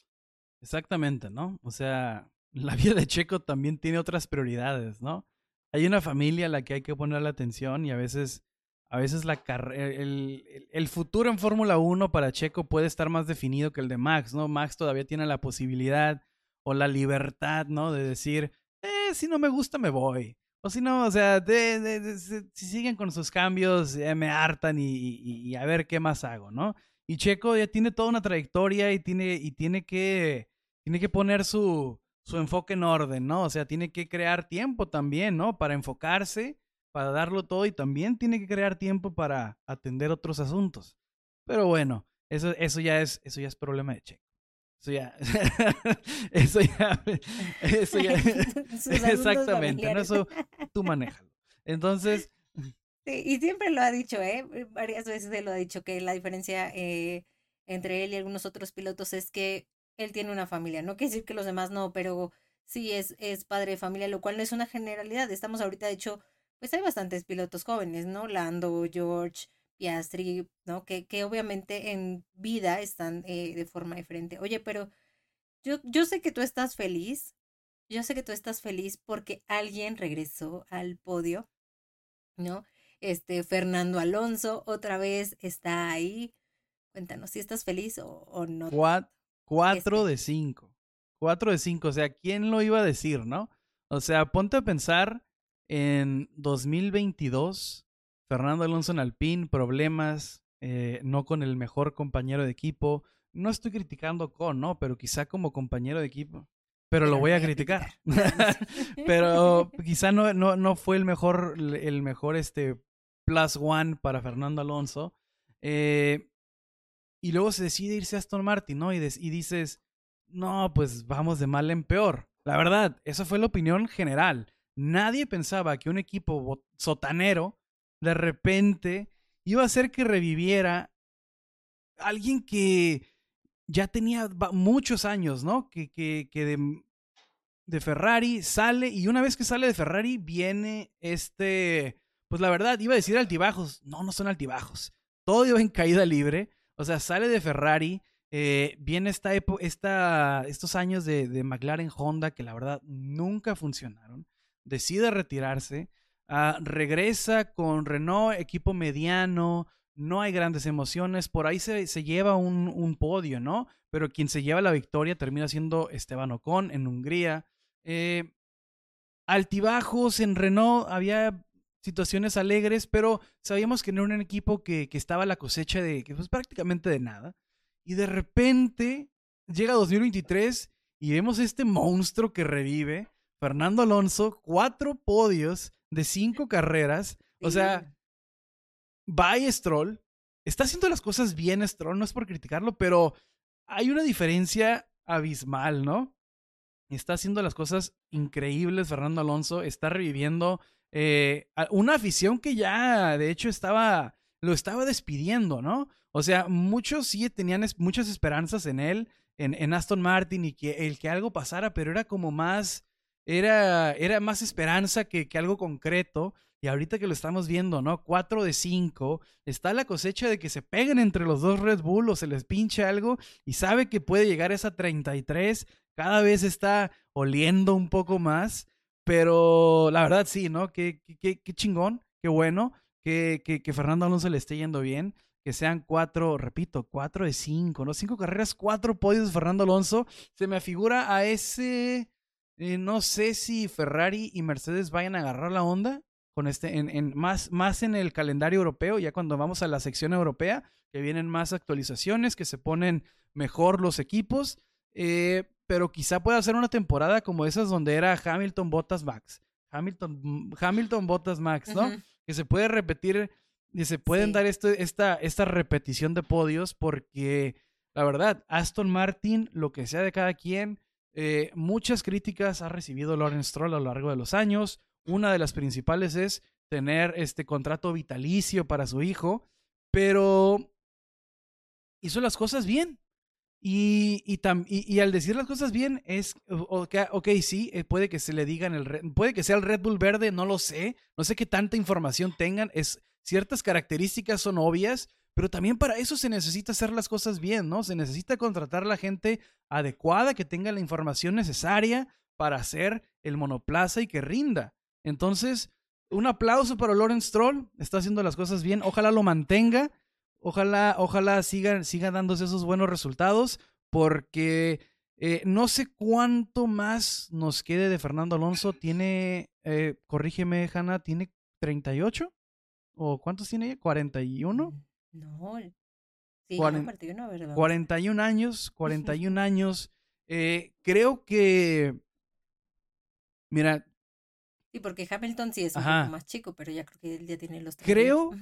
Exactamente, ¿no? O sea, la vida de Checo también tiene otras prioridades, ¿no? Hay una familia a la que hay que poner la atención y a veces, a veces la el, el, futuro en Fórmula 1 para Checo puede estar más definido que el de Max, ¿no? Max todavía tiene la posibilidad o la libertad, ¿no? De decir, eh, si no me gusta me voy. O si no, o sea, de, si siguen con sus cambios, me hartan y, y, a ver qué más hago, ¿no? Y Checo ya tiene toda una trayectoria y tiene, y tiene que, tiene que poner su, su enfoque en orden, ¿no? O sea, tiene que crear tiempo también, ¿no? Para enfocarse, para darlo todo y también tiene que crear tiempo para atender otros asuntos. Pero bueno, eso, eso, ya, es, eso ya es problema de Checo. Eso ya, eso ya, eso ya, exactamente, ¿no? eso tú manéjalo. Entonces... Sí, y siempre lo ha dicho, ¿eh? Varias veces él lo ha dicho, que la diferencia eh, entre él y algunos otros pilotos es que él tiene una familia. No quiere decir que los demás no, pero sí es, es padre de familia, lo cual no es una generalidad. Estamos ahorita, de hecho, pues hay bastantes pilotos jóvenes, ¿no? Lando, George, Piastri, ¿no? Que, que obviamente en vida están eh, de forma diferente. Oye, pero yo, yo sé que tú estás feliz. Yo sé que tú estás feliz porque alguien regresó al podio, ¿no? Este, Fernando Alonso otra vez está ahí. Cuéntanos si estás feliz o, o no. What? 4 de 5. 4 de 5. O sea, ¿quién lo iba a decir, no? O sea, ponte a pensar en 2022, Fernando Alonso en Alpine, problemas, eh, no con el mejor compañero de equipo. No estoy criticando con, ¿no? Pero quizá como compañero de equipo. Pero, lo voy a criticar. pero quizá no, no, no, fue el mejor, el mejor este plus one para Fernando Alonso. Eh, y luego se decide irse a Aston Martin, ¿no? Y, y dices, no, pues vamos de mal en peor. La verdad, esa fue la opinión general. Nadie pensaba que un equipo sotanero de repente iba a hacer que reviviera alguien que ya tenía muchos años, ¿no? Que, que, que de, de, Ferrari sale y una vez que sale de Ferrari viene este, pues la verdad, iba a decir altibajos, no, no son altibajos, todo iba en caída libre, o sea, sale de Ferrari, Eh, viene esta, esta estos años de, de, McLaren Honda que la verdad nunca funcionaron. Decide retirarse. Ah, regresa con Renault, equipo mediano. No hay grandes emociones. Por ahí se, se lleva un, un, podio, ¿no? Pero quien se lleva la victoria termina siendo Esteban Ocon en Hungría. Eh, altibajos en Renault. Había situaciones alegres, pero sabíamos que no era un equipo que, que estaba a la cosecha de pues, prácticamente de nada. Y de repente llega 2023 y vemos este monstruo que revive. Fernando Alonso, cuatro podios de cinco carreras. O sea, by Stroll. Está haciendo las cosas bien Stroll, no es por criticarlo, pero hay una diferencia abismal, ¿no? Está haciendo las cosas increíbles Fernando Alonso, está reviviendo eh, una afición que ya, de hecho, estaba, lo estaba despidiendo, ¿no? O sea, muchos sí tenían muchas esperanzas en él, en, en, Aston Martin y que el que algo pasara, pero era como más, era, era más esperanza que, que algo concreto. Y ahorita que lo estamos viendo, ¿no? Cuatro de cinco, está la cosecha de que se peguen entre los dos Red Bull o se les pinche algo y sabe que puede llegar a esa 33. Cada vez está oliendo un poco más. Pero la verdad sí, ¿no? Qué, qué, qué chingón, qué bueno que, que, que, Fernando Alonso le esté yendo bien. Que sean cuatro, repito, cuatro de cinco, ¿no? Cinco carreras, cuatro podios de Fernando Alonso. Se me afigura a ese. Eh, no sé si Ferrari y Mercedes vayan a agarrar la onda con este, en, en, más, más en el calendario europeo, ya cuando vamos a la sección europea, que vienen más actualizaciones, que se ponen mejor los equipos. Eh, pero quizá pueda ser una temporada como esas donde era Hamilton Bottas Max. Hamilton, mm, Hamilton Bottas Max, ¿no? Que se puede repetir y se pueden dar esto, esta, esta repetición de podios porque la verdad, Aston Martin, lo que sea de cada quien, eh, muchas críticas ha recibido Lawrence Stroll a lo largo de los años. Una de las principales es tener este contrato vitalicio para su hijo, pero hizo las cosas bien. Y, y, y, al decir las cosas bien, es, ok, okay sí, eh, puede que se le digan, el puede que sea el Red Bull verde, no lo sé, no sé qué tanta información tengan, es, ciertas características son obvias, pero también para eso se necesita hacer las cosas bien, ¿no? Se necesita contratar a la gente adecuada, que tenga la información necesaria para hacer el monoplaza y que rinda. Entonces, un aplauso para Lawrence Stroll, está haciendo las cosas bien, ojalá lo mantenga Ojalá, ojalá sigan, sigan dándose esos buenos resultados, porque eh, no sé cuánto más nos quede de Fernando Alonso. Tiene, eh, corrígeme, Hanna, ¿tiene 38? ¿O cuántos tiene ella? ¿41? Mm, no, sí, 41, ¿verdad? 41 años, 41 años. Eh, creo que, mira. Sí, porque Hamilton sí es un poco más chico, pero ya creo que él ya tiene los. Creo,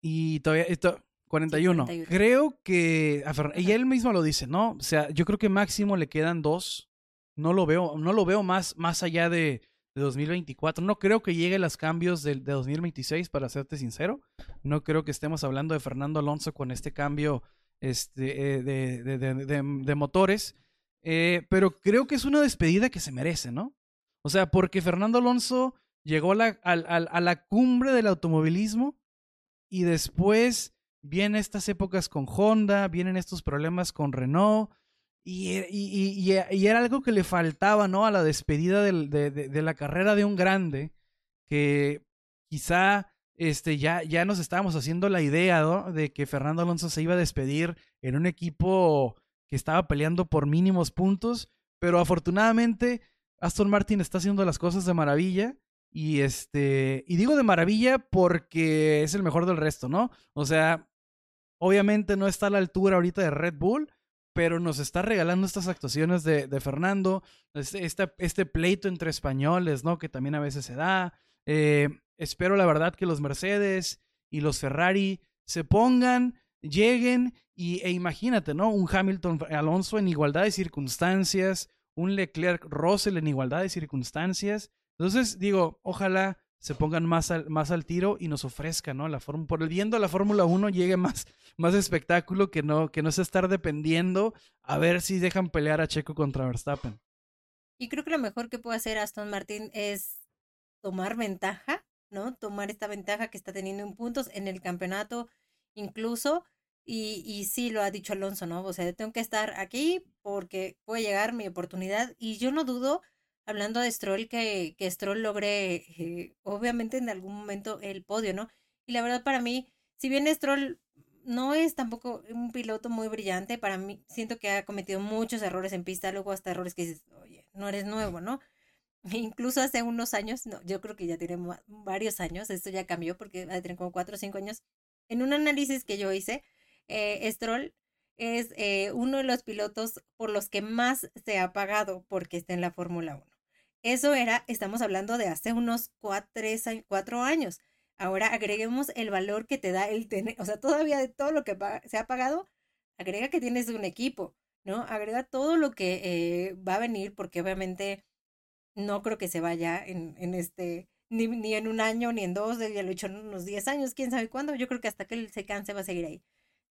y todavía, esto, 41. Creo que y él mismo lo dice, ¿no? O sea, yo creo que máximo le quedan dos. No lo veo, no lo veo más, más allá de, de 2024. No creo que llegue los cambios de, de, 2026, para serte sincero. No creo que estemos hablando de Fernando Alonso con este cambio este, eh, de, de, motores. Eh, pero creo que es una despedida que se merece, ¿no? O sea, porque Fernando Alonso llegó a la, a, a la cumbre del automovilismo y después vienen estas épocas con Honda, vienen estos problemas con Renault, y, y, y, era algo que le faltaba, ¿no? A la despedida de, de, de, la carrera de un grande, que quizá este, ya, ya nos estábamos haciendo la idea, ¿no? De que Fernando Alonso se iba a despedir en un equipo que estaba peleando por mínimos puntos, pero afortunadamente Aston Martin está haciendo las cosas de maravilla. Y este, y digo de maravilla porque es el mejor del resto, ¿no? O sea, Obviamente no está a la altura ahorita de Red Bull, pero nos está regalando estas actuaciones de, Fernando, este, este, este, pleito entre españoles, ¿no? Que también a veces se da. Eh, espero la verdad que los Mercedes y los Ferrari se pongan, lleguen y, e imagínate, ¿no? Un Hamilton Alonso en igualdad de circunstancias, un Leclerc Russell en igualdad de circunstancias. Entonces, digo, ojalá se pongan más al, más al tiro y nos ofrezcan, ¿no? La por el viendo la Fórmula 1 llegue más, más espectáculo que no, que no se estar dependiendo a ver si dejan pelear a Checo contra Verstappen. Y creo que lo mejor que puede hacer Aston Martin es tomar ventaja, ¿no? Tomar esta ventaja que está teniendo en puntos en el campeonato, incluso Y, y sí lo ha dicho Alonso, ¿no? O sea, tengo que estar aquí porque puede llegar mi oportunidad. Y yo no dudo, hablando de Stroll, que, que Stroll logre, eh, obviamente en algún momento, el podio, ¿no? Y la verdad para mí, si bien Stroll no es tampoco un piloto muy brillante, para mí siento que ha cometido muchos errores en pista, luego hasta errores que dices, oye, no eres nuevo, ¿no? Incluso hace unos años, no, yo creo que ya tiene varios años, esto ya cambió porque va a tener como cuatro o cinco años, en un análisis que yo hice, eh, Stroll es eh, uno de los pilotos por los que más se ha pagado porque está en la Fórmula 1. Eso era, estamos hablando de hace unos cuatro, años. Ahora agreguemos el valor que te da el tener, o sea, todavía de todo lo que se ha pagado, agrega que tienes un equipo, ¿no? Agrega todo lo que eh, va a venir, porque obviamente no creo que se vaya en, este, ni, ni, en un año, ni en dos, ya lo he hecho en unos 10 años, quién sabe cuándo, yo creo que hasta que él se canse va a seguir ahí.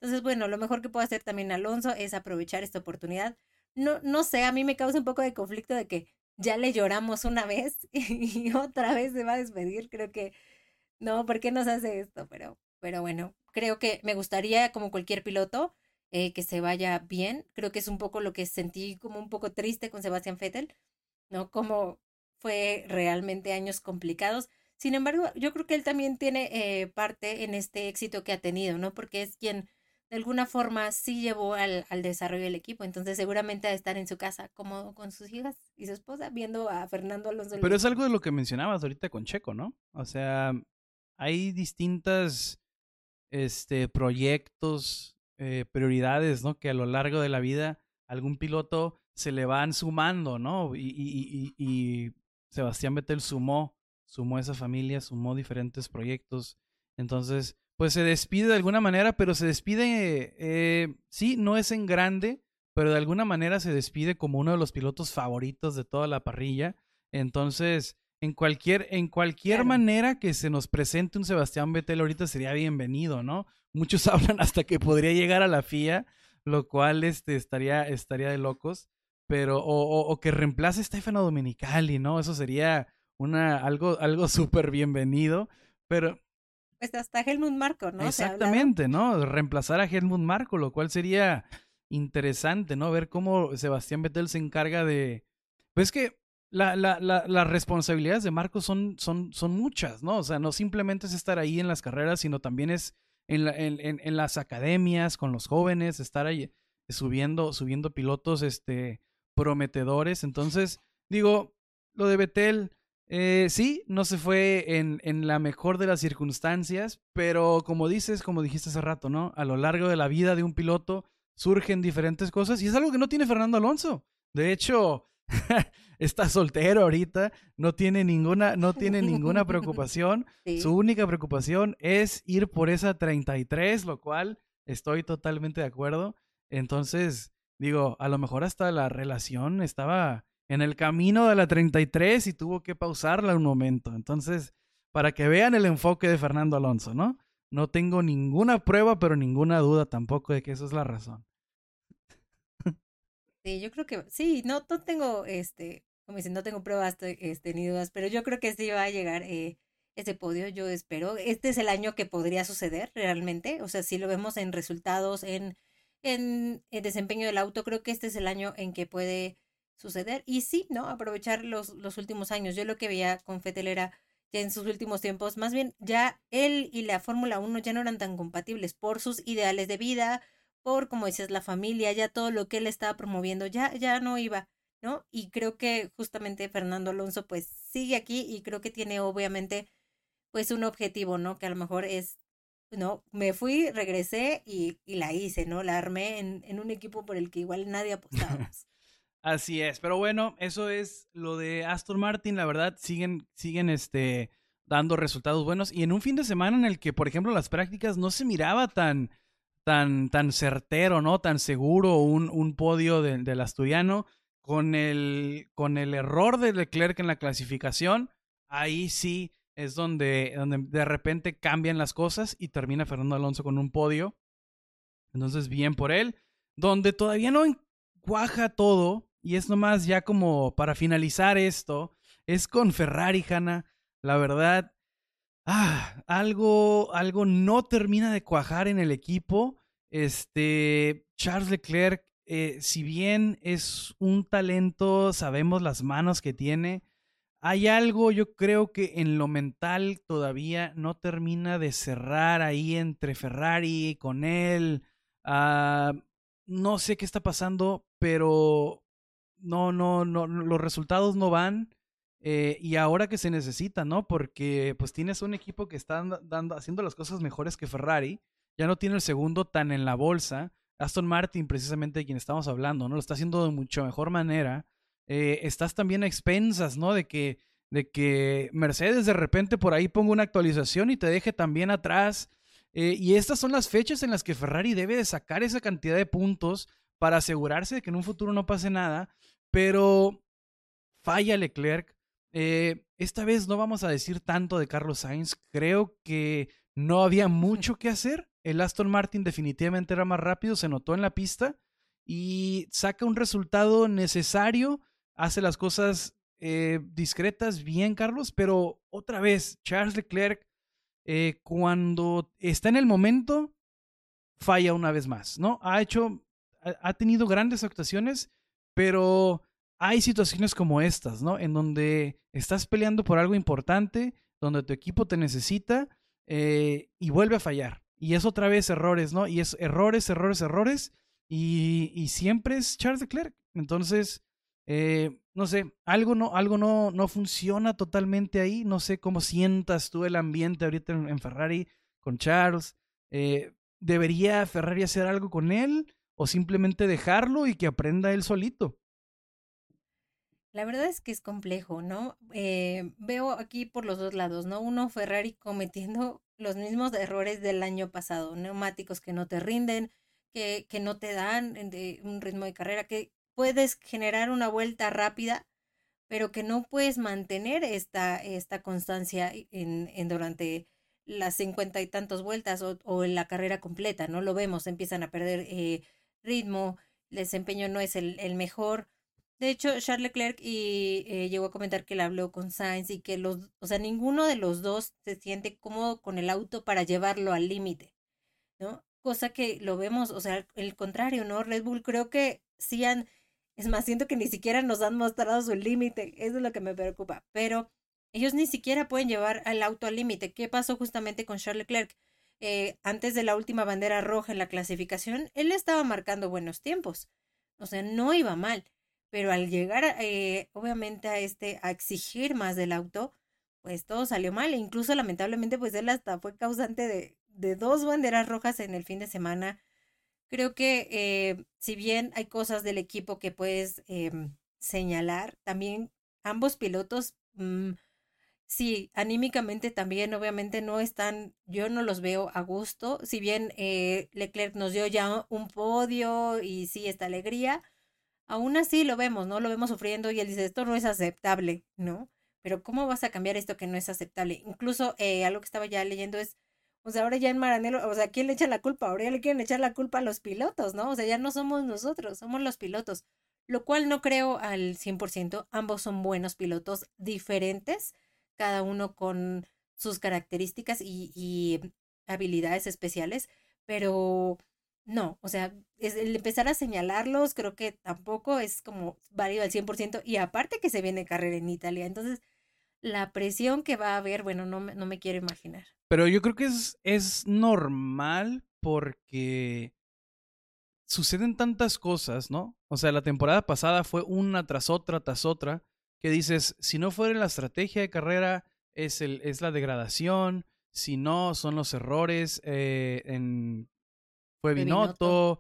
Entonces, bueno, lo mejor que puede hacer también Alonso es aprovechar esta oportunidad. No, no sé, a mí me causa un poco de conflicto de que ya le lloramos una vez y otra vez se va a despedir. Creo que, no, ¿por qué nos hace esto? Pero, pero bueno, creo que me gustaría, como cualquier piloto, eh, que se vaya bien. Creo que es un poco lo que sentí como un poco triste con Sebastián Vettel, ¿no? Como fue realmente años complicados. Sin embargo, yo creo que él también tiene eh, parte en este éxito que ha tenido, ¿no? Porque es quien de alguna forma sí llevó al, al, desarrollo del equipo. Entonces seguramente a estar en su casa como con sus hijas y su esposa viendo a Fernando Alonso. Pero es algo de lo que mencionabas ahorita con Checo, ¿no? O sea, hay distintas este, proyectos, eh, prioridades, ¿no? Que a lo largo de la vida algún piloto se le van sumando, ¿no? Y, y, y, y Sebastián Vettel sumó, sumó esa familia, sumó diferentes proyectos. Entonces, pues se despide de alguna manera, pero se despide, eh, sí, no es en grande, pero de alguna manera se despide como uno de los pilotos favoritos de toda la parrilla. Entonces, en cualquier, en cualquier manera que se nos presente un Sebastián Vettel ahorita sería bienvenido, ¿no? Muchos hablan hasta que podría llegar a la FIA, lo cual este, estaría, estaría de locos, pero, o, o, que reemplace a Stefano Domenicali, ¿no? Eso sería una, algo, algo súper bienvenido, pero pues hasta Helmut Marco, ¿no? Exactamente, ¿no? Reemplazar a Helmut Marco, lo cual sería interesante, ¿no? Ver cómo Sebastián Vettel se encarga de... Pues que la, la, la, las responsabilidades de Marco son, son, son muchas, ¿no? O sea, no simplemente es estar ahí en las carreras, sino también es en, en, en, en las academias, con los jóvenes, estar ahí subiendo, subiendo pilotos este, prometedores. Entonces, digo, lo de Vettel eh, sí, no se fue en, en, la mejor de las circunstancias, pero como dices, como dijiste hace rato, ¿no? A lo largo de la vida de un piloto surgen diferentes cosas y es algo que no tiene Fernando Alonso. De hecho, está soltero ahorita, no tiene ninguna, no tiene ninguna preocupación. Su única preocupación es ir por esa 33, lo cual estoy totalmente de acuerdo. Entonces, digo, a lo mejor hasta la relación estaba en el camino de la 33 y tuvo que pausarla un momento. Entonces, para que vean el enfoque de Fernando Alonso, ¿no? No tengo ninguna prueba, pero ninguna duda tampoco de que eso es la razón. Sí, yo creo que sí, no, no tengo, este, como dicen, no tengo pruebas este, ni dudas, pero yo creo que sí va a llegar eh, ese podio, yo espero. Este es el año que podría suceder realmente, o sea, si lo vemos en resultados, en, en el desempeño del auto, creo que este es el año en que puede suceder. Y sí, ¿no? Aprovechar los, los últimos años. Yo lo que veía con Fettel era ya en sus últimos tiempos, más bien ya él y la Fórmula 1 ya no eran tan compatibles por sus ideales de vida, por, como dices, la familia, ya todo lo que él estaba promoviendo, ya, ya no iba, ¿no? Y creo que justamente Fernando Alonso pues sigue aquí y creo que tiene obviamente pues un objetivo, ¿no? Que a lo mejor es, no, me fui, regresé y, y la hice, ¿no? La armé en, en un equipo por el que igual nadie apostábamos. Así es, pero bueno, eso es lo de Aston Martin, la verdad, siguen, siguen este, dando resultados buenos. Y en un fin de semana en el que, por ejemplo, las prácticas no se miraba tan, tan, tan certero, ¿no? Tan seguro un, un podio del asturiano, con el, con el error de Leclerc en la clasificación, ahí sí es donde, donde de repente cambian las cosas y termina Fernando Alonso con un podio. Entonces, bien por él. Donde todavía no cuaja todo y es nomás ya como para finalizar esto, es con Ferrari, Hanna. La verdad, ah, algo, algo no termina de cuajar en el equipo. Este, Charles Leclerc, eh, si bien es un talento, sabemos las manos que tiene, hay algo, yo creo que en lo mental todavía no termina de cerrar ahí entre Ferrari con él. Ah, no sé qué está pasando, pero no, no, no, los resultados no van. Eh, y ahora que se necesita, ¿no? Porque pues tienes un equipo que está dando, haciendo las cosas mejores que Ferrari. Ya no tiene el segundo tan en la bolsa. Aston Martin, precisamente de quien estamos hablando, ¿no? Lo está haciendo de mucho mejor manera. Eh, estás también a expensas, ¿no? De que, de que Mercedes de repente por ahí ponga una actualización y te deje también atrás. Eh, y estas son las fechas en las que Ferrari debe de sacar esa cantidad de puntos para asegurarse de que en un futuro no pase nada. Pero falla Leclerc. Eh, esta vez no vamos a decir tanto de Carlos Sainz. Creo que no había mucho que hacer. El Aston Martin definitivamente era más rápido, se notó en la pista y saca un resultado necesario hace las cosas eh, discretas bien, Carlos, pero otra vez, Charles Leclerc, eh, cuando está en el momento, falla una vez más, ¿no? Ha hecho, ha, tenido grandes actuaciones, pero hay situaciones como estas, ¿no? En donde estás peleando por algo importante, donde tu equipo te necesita eh, y vuelve a fallar. Y es otra vez errores, ¿no? Y es errores, errores, errores. Y, y siempre es Charles Leclerc. Entonces, eh, no sé, algo no, algo no, no funciona totalmente ahí. No sé cómo sientas tú el ambiente ahorita en, Ferrari con Charles. Eh, ¿Debería Ferrari hacer algo con él o simplemente dejarlo y que aprenda él solito? La verdad es que es complejo, ¿no? Eh, veo aquí por los dos lados, ¿no? Uno, Ferrari cometiendo los mismos errores del año pasado, neumáticos que no te rinden, que, que no te dan un ritmo de carrera, que puedes generar una vuelta rápida, pero que no puedes mantener esta, esta constancia en, en durante las cincuenta y tantos vueltas o, en la carrera completa, ¿no? Lo vemos, empiezan a perder eh, ritmo, el desempeño no es el, el, mejor. De hecho, Charles Leclerc y, eh, llegó a comentar que le habló con Sainz y que los, o sea, ninguno de los dos se siente cómodo con el auto para llevarlo al límite, ¿no? Cosa que lo vemos, o sea, el contrario, ¿no? Red Bull creo que sí han, es más, siento que ni siquiera nos han mostrado su límite. Eso es lo que me preocupa. Pero ellos ni siquiera pueden llevar al auto al límite. ¿Qué pasó justamente con Charles Leclerc? Eh, antes de la última bandera roja en la clasificación, él estaba marcando buenos tiempos. O sea, no iba mal. Pero al llegar, eh, obviamente, a este, a exigir más del auto, pues todo salió mal. E incluso, lamentablemente, pues él hasta fue causante de, dos banderas rojas en el fin de semana Creo que eh, si bien hay cosas del equipo que puedes em, señalar, también ambos pilotos, mm, sí, anímicamente también obviamente no están, yo no los veo a gusto, si bien eh, Leclerc nos dio ya un podio y sí, esta alegría, aún así lo vemos, ¿no? Lo vemos sufriendo y él dice, esto no es aceptable, ¿no? Pero ¿cómo vas a cambiar esto que no es aceptable? Incluso eh, algo que estaba ya leyendo es o sea, ahora ya en Maranelo, o sea, ¿quién le echa la culpa? Ahora ya le quieren echar la culpa a los pilotos, ¿no? O sea, ya no somos nosotros, somos los pilotos. Lo cual no creo al 100%. Ambos son buenos pilotos diferentes, cada uno con sus características y, y habilidades especiales, pero no, o sea, el empezar a señalarlos creo que tampoco es como válido al 100% y aparte que se viene carrera en Italia, entonces la presión que va a haber, bueno, no, no me quiero imaginar. Pero yo creo que es, es normal porque suceden tantas cosas, ¿no? O sea, la temporada pasada fue una tras otra, tras otra, que dices, si no fuera la estrategia de carrera, es, el, es la degradación, si no, son los errores, eh, en, fue Binotto.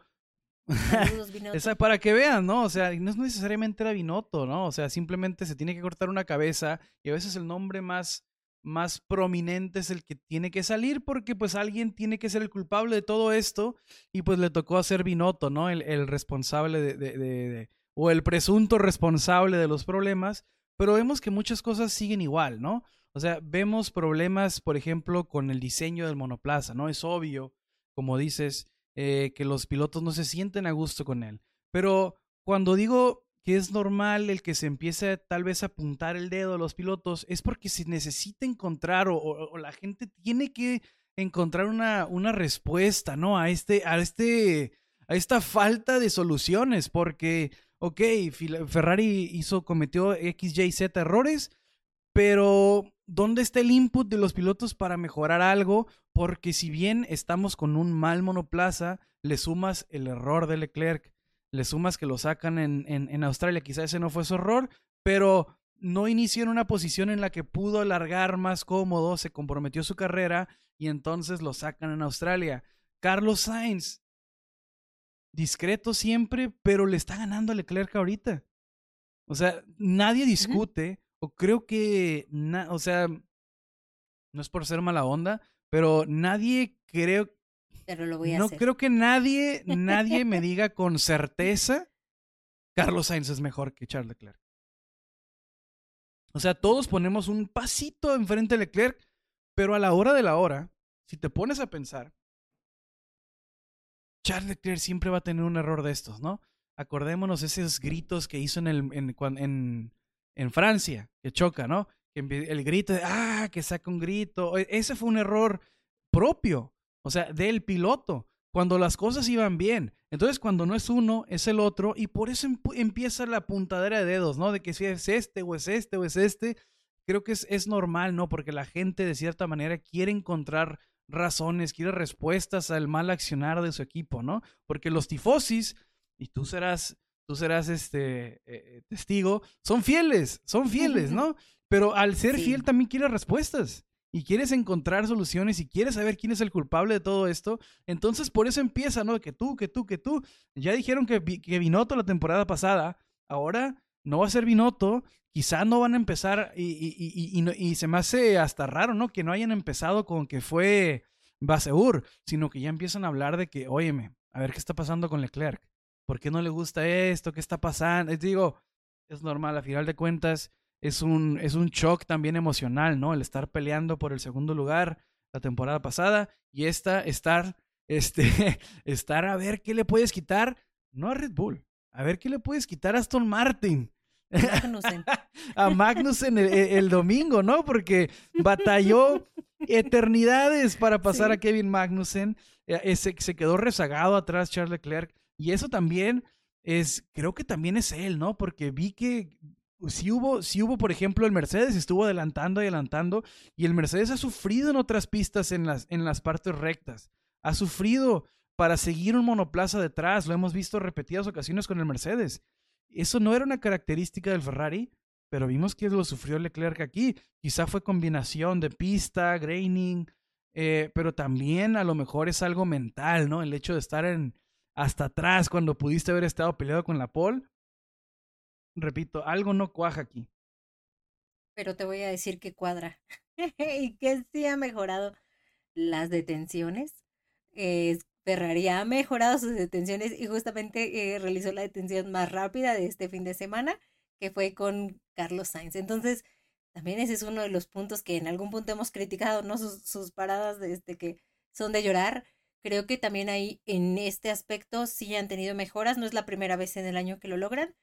Esa, para que vean, ¿no? O sea, no es necesariamente era Binotto, ¿no? O sea, simplemente se tiene que cortar una cabeza y a veces el nombre más más prominente es el que tiene que salir porque pues alguien tiene que ser el culpable de todo esto y pues le tocó hacer Binotto, ¿no? El, responsable de, de, o el presunto responsable de los problemas, pero vemos que muchas cosas siguen igual, ¿no? O sea, vemos problemas, por ejemplo, con el diseño del monoplaza, ¿no? Es obvio, como dices, eh, que los pilotos no se sienten a gusto con él. Pero cuando digo que es normal el que se empiece tal vez a apuntar el dedo a los pilotos, es porque se necesita encontrar o, la gente tiene que encontrar una, una respuesta, ¿no? A este, a este, a esta falta de soluciones, porque, ok, Ferrari hizo, cometió X, Y, Z errores, pero ¿dónde está el input de los pilotos para mejorar algo? Porque si bien estamos con un mal monoplaza, le sumas el error de Leclerc, le sumas que lo sacan en, en, Australia, quizás ese no fue su error, pero no inició en una posición en la que pudo alargar más cómodo, se comprometió su carrera y entonces lo sacan en Australia. Carlos Sainz, discreto siempre, pero le está ganando a Leclerc ahorita. O sea, nadie discute, o creo que, o sea, no es por ser mala onda, pero nadie creo, pero lo voy a no creo que nadie, nadie me diga con certeza, Carlos Sainz es mejor que Charles Leclerc. O sea, todos ponemos un pasito enfrente de Leclerc, pero a la hora de la hora, si te pones a pensar, Charles Leclerc siempre va a tener un error de estos, ¿no? Acordémonos esos gritos que hizo en, el, en, en, Francia, que choca, ¿no? El grito de, ah, que saca un grito. Ese fue un error propio, o sea, del piloto, cuando las cosas iban bien. Entonces, cuando no es uno, es el otro, y por eso empieza la puntadera de dedos, ¿no? De que si es este, o es este, o es este. Creo que es normal, ¿no? Porque la gente, de cierta manera, quiere encontrar razones, quiere respuestas al mal accionar de su equipo, ¿no? Porque los tifosis, y tú serás, tú serás este eh, testigo, son fieles, son fieles, ¿no? Pero al ser fiel también quiere respuestas y quieres encontrar soluciones y quieres saber quién es el culpable de todo esto, entonces por eso empieza, ¿no? Que tú, que tú, que tú. Ya dijeron que, que Binotto la temporada pasada, ahora no va a ser Binotto, quizá no van a empezar y, y, y, y, se me hace hasta raro, ¿no? Que no hayan empezado con que fue Baseur, sino que ya empiezan a hablar de que, óyeme, a ver qué está pasando con Leclerc. ¿Por qué no le gusta esto? ¿Qué está pasando? Es digo, es normal, a final de cuentas, es un, es un shock también emocional, ¿no? El estar peleando por el segundo lugar la temporada pasada y esta, estar, este, estar a ver qué le puedes quitar, no a Red Bull, a ver qué le puedes quitar a Aston Martin. Magnussen. a Magnussen el, domingo, ¿no? Porque batalló eternidades para pasar a Kevin Magnussen. Eh, se, se, quedó rezagado atrás Charles Leclerc. Y eso también es, creo que también es él, ¿no? Porque vi que si hubo, si hubo, por ejemplo, el Mercedes estuvo adelantando adelantando, y el Mercedes ha sufrido en otras pistas en las, en las partes rectas. Ha sufrido para seguir un monoplaza detrás. Lo hemos visto repetidas ocasiones con el Mercedes. Eso no era una característica del Ferrari, pero vimos que lo sufrió Leclerc aquí. Quizá fue combinación de pista, graining, eh, pero también a lo mejor es algo mental, ¿no? El hecho de estar en, hasta atrás cuando pudiste haber estado peleado con la pole repito, algo no cuaja aquí. Pero te voy a decir que cuadra y que sí ha mejorado las detenciones. Eh, Ferrari ha mejorado sus detenciones y justamente eh, realizó la detención más rápida de este fin de semana, que fue con Carlos Sainz. Entonces, también ese es uno de los puntos que en algún punto hemos criticado, ¿no? Sus, sus paradas este, que son de llorar. Creo que también ahí en este aspecto sí han tenido mejoras. No es la primera vez en el año que lo logran,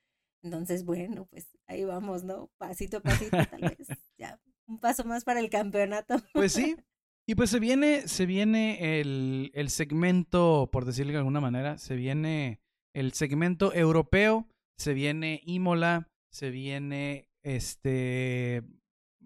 entonces, bueno, pues ahí vamos, ¿no? Pasito a pasito, tal vez. Ya, un paso más para el campeonato. Pues sí. Y pues se viene, se viene el, el segmento, por decirlo de alguna manera, se viene el segmento europeo, se viene Imola, se viene este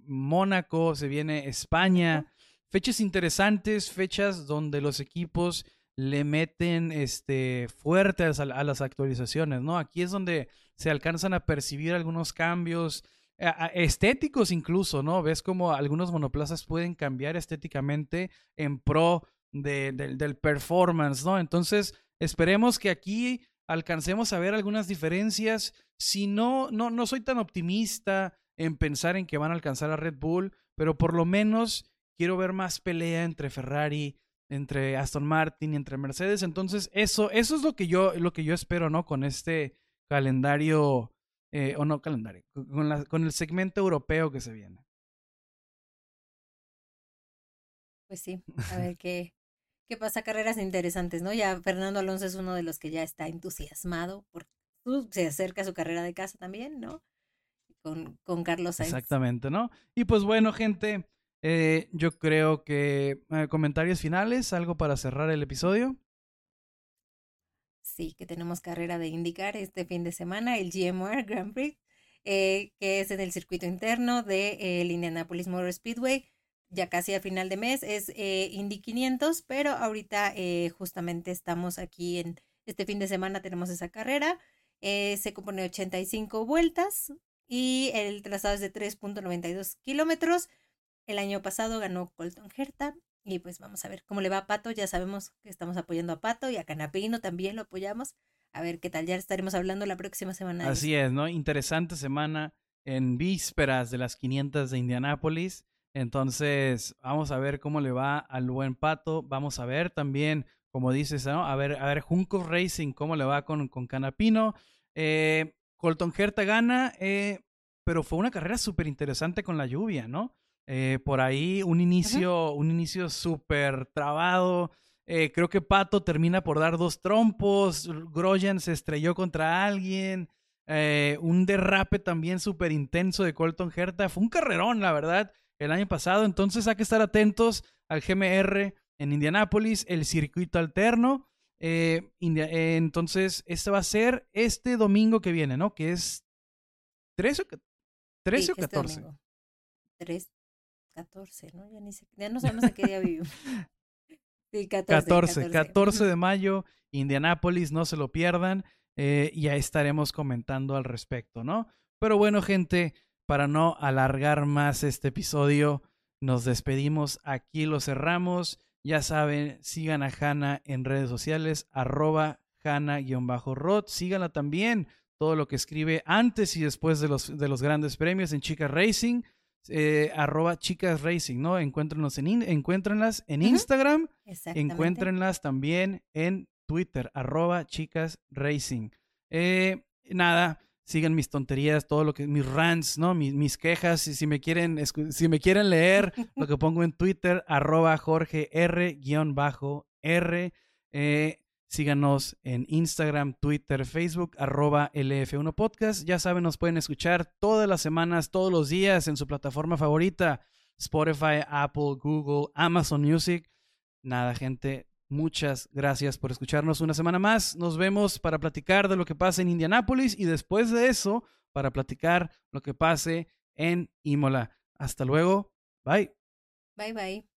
Mónaco, se viene España. Fechas interesantes, fechas donde los equipos le meten este fuertes a, las actualizaciones, ¿no? Aquí es donde se alcanzan a percibir algunos cambios estéticos incluso, ¿no? Ves como algunos monoplazas pueden cambiar estéticamente en pro del performance, ¿no? Entonces, esperemos que aquí alcancemos a ver algunas diferencias. Si no, no, no soy tan optimista en pensar en que van a alcanzar a Red Bull, pero por lo menos quiero ver más pelea entre Ferrari entre Aston Martin entre Mercedes. Entonces, eso, eso es lo que yo, lo que yo espero, ¿no? Con este calendario, eh, o no calendario, con, la, con el segmento europeo que se viene. Pues sí, a ver qué, qué pasa, carreras interesantes, ¿no? Ya Fernando Alonso es uno de los que ya está entusiasmado porque se acerca a su carrera de casa también, ¿no? Con, con Carlos Sainz. Exactamente, ¿no? Y pues bueno, gente, Eh, yo creo que eh, comentarios finales, algo para cerrar el episodio. Sí, que tenemos carrera de indicar este fin de semana, el GMR Grand Prix, eh, que es en el circuito interno del de, Indianapolis Motor Speedway. Ya casi a final de mes es Indy 500, pero ahorita justamente estamos aquí en este fin de semana, tenemos esa carrera. se compone de 85 vueltas y el trazado es de 3.92 kilómetros. El año pasado ganó Colton Herta y pues vamos a ver cómo le va a Pato. Ya sabemos que estamos apoyando a Pato y a Canapino también lo apoyamos. A ver qué tal, ya estaremos hablando la próxima semana. Así es, ¿no? Interesante semana en vísperas de las 500 de Indianápolis. Entonces, vamos a ver cómo le va al buen Pato. Vamos a ver también, como dices, ¿no? A ver, a ver, Juncos Racing, cómo le va con, con Canapino. Eh, Colton Herta gana, eh, pero fue una carrera súper interesante con la lluvia, ¿no? Eh, por ahí un inicio, un inicio súper trabado. Eh, creo que Pato termina por dar dos trompos. Groyan se estrelló contra alguien. Eh, un derrape también súper intenso de Colton Herta. Fue un carrerón, la verdad, el año pasado. Entonces hay que estar atentos al GMR en Indianápolis, el circuito alterno. entonces, este va a ser este domingo que viene, ¿no? Que es 13 o, 13 o 14. Este 3, 14, ¿no? Ya, ni sé, ya no sabemos a qué día vivimos. Sí, 14, 14, 14. de mayo, Indianápolis, no se lo pierdan. Eh, y ahí estaremos comentando al respecto, ¿no? Pero bueno, gente, para no alargar más este episodio, nos despedimos. Aquí lo cerramos. Ya saben, sigan a Hanna en redes sociales, arroba Hanna-Rod. Síganla también, todo lo que escribe antes y después de los, de los grandes premios en Chica Racing eh, arroba chicas racing, ¿no? Encuéntrenlas en, encuéntrenlas en Instagram, encuéntrenlas también en Twitter, arroba chicas racing. Eh, nada, sigan mis tonterías, todo lo que, mis rants, ¿no? Mis, mis quejas, y si me quieren, si me quieren leer, lo que pongo en Twitter, arroba Jorge R, guion bajo R. Eh, Síganos en Instagram, Twitter, Facebook, arroba LF1Podcast. Ya saben, nos pueden escuchar todas las semanas, todos los días en su plataforma favorita, Spotify, Apple, Google, Amazon Music. Nada, gente, muchas gracias por escucharnos una semana más. Nos vemos para platicar de lo que pasa en Indianápolis y después de eso, para platicar lo que pase en Imola. Hasta luego. Bye. Bye, bye.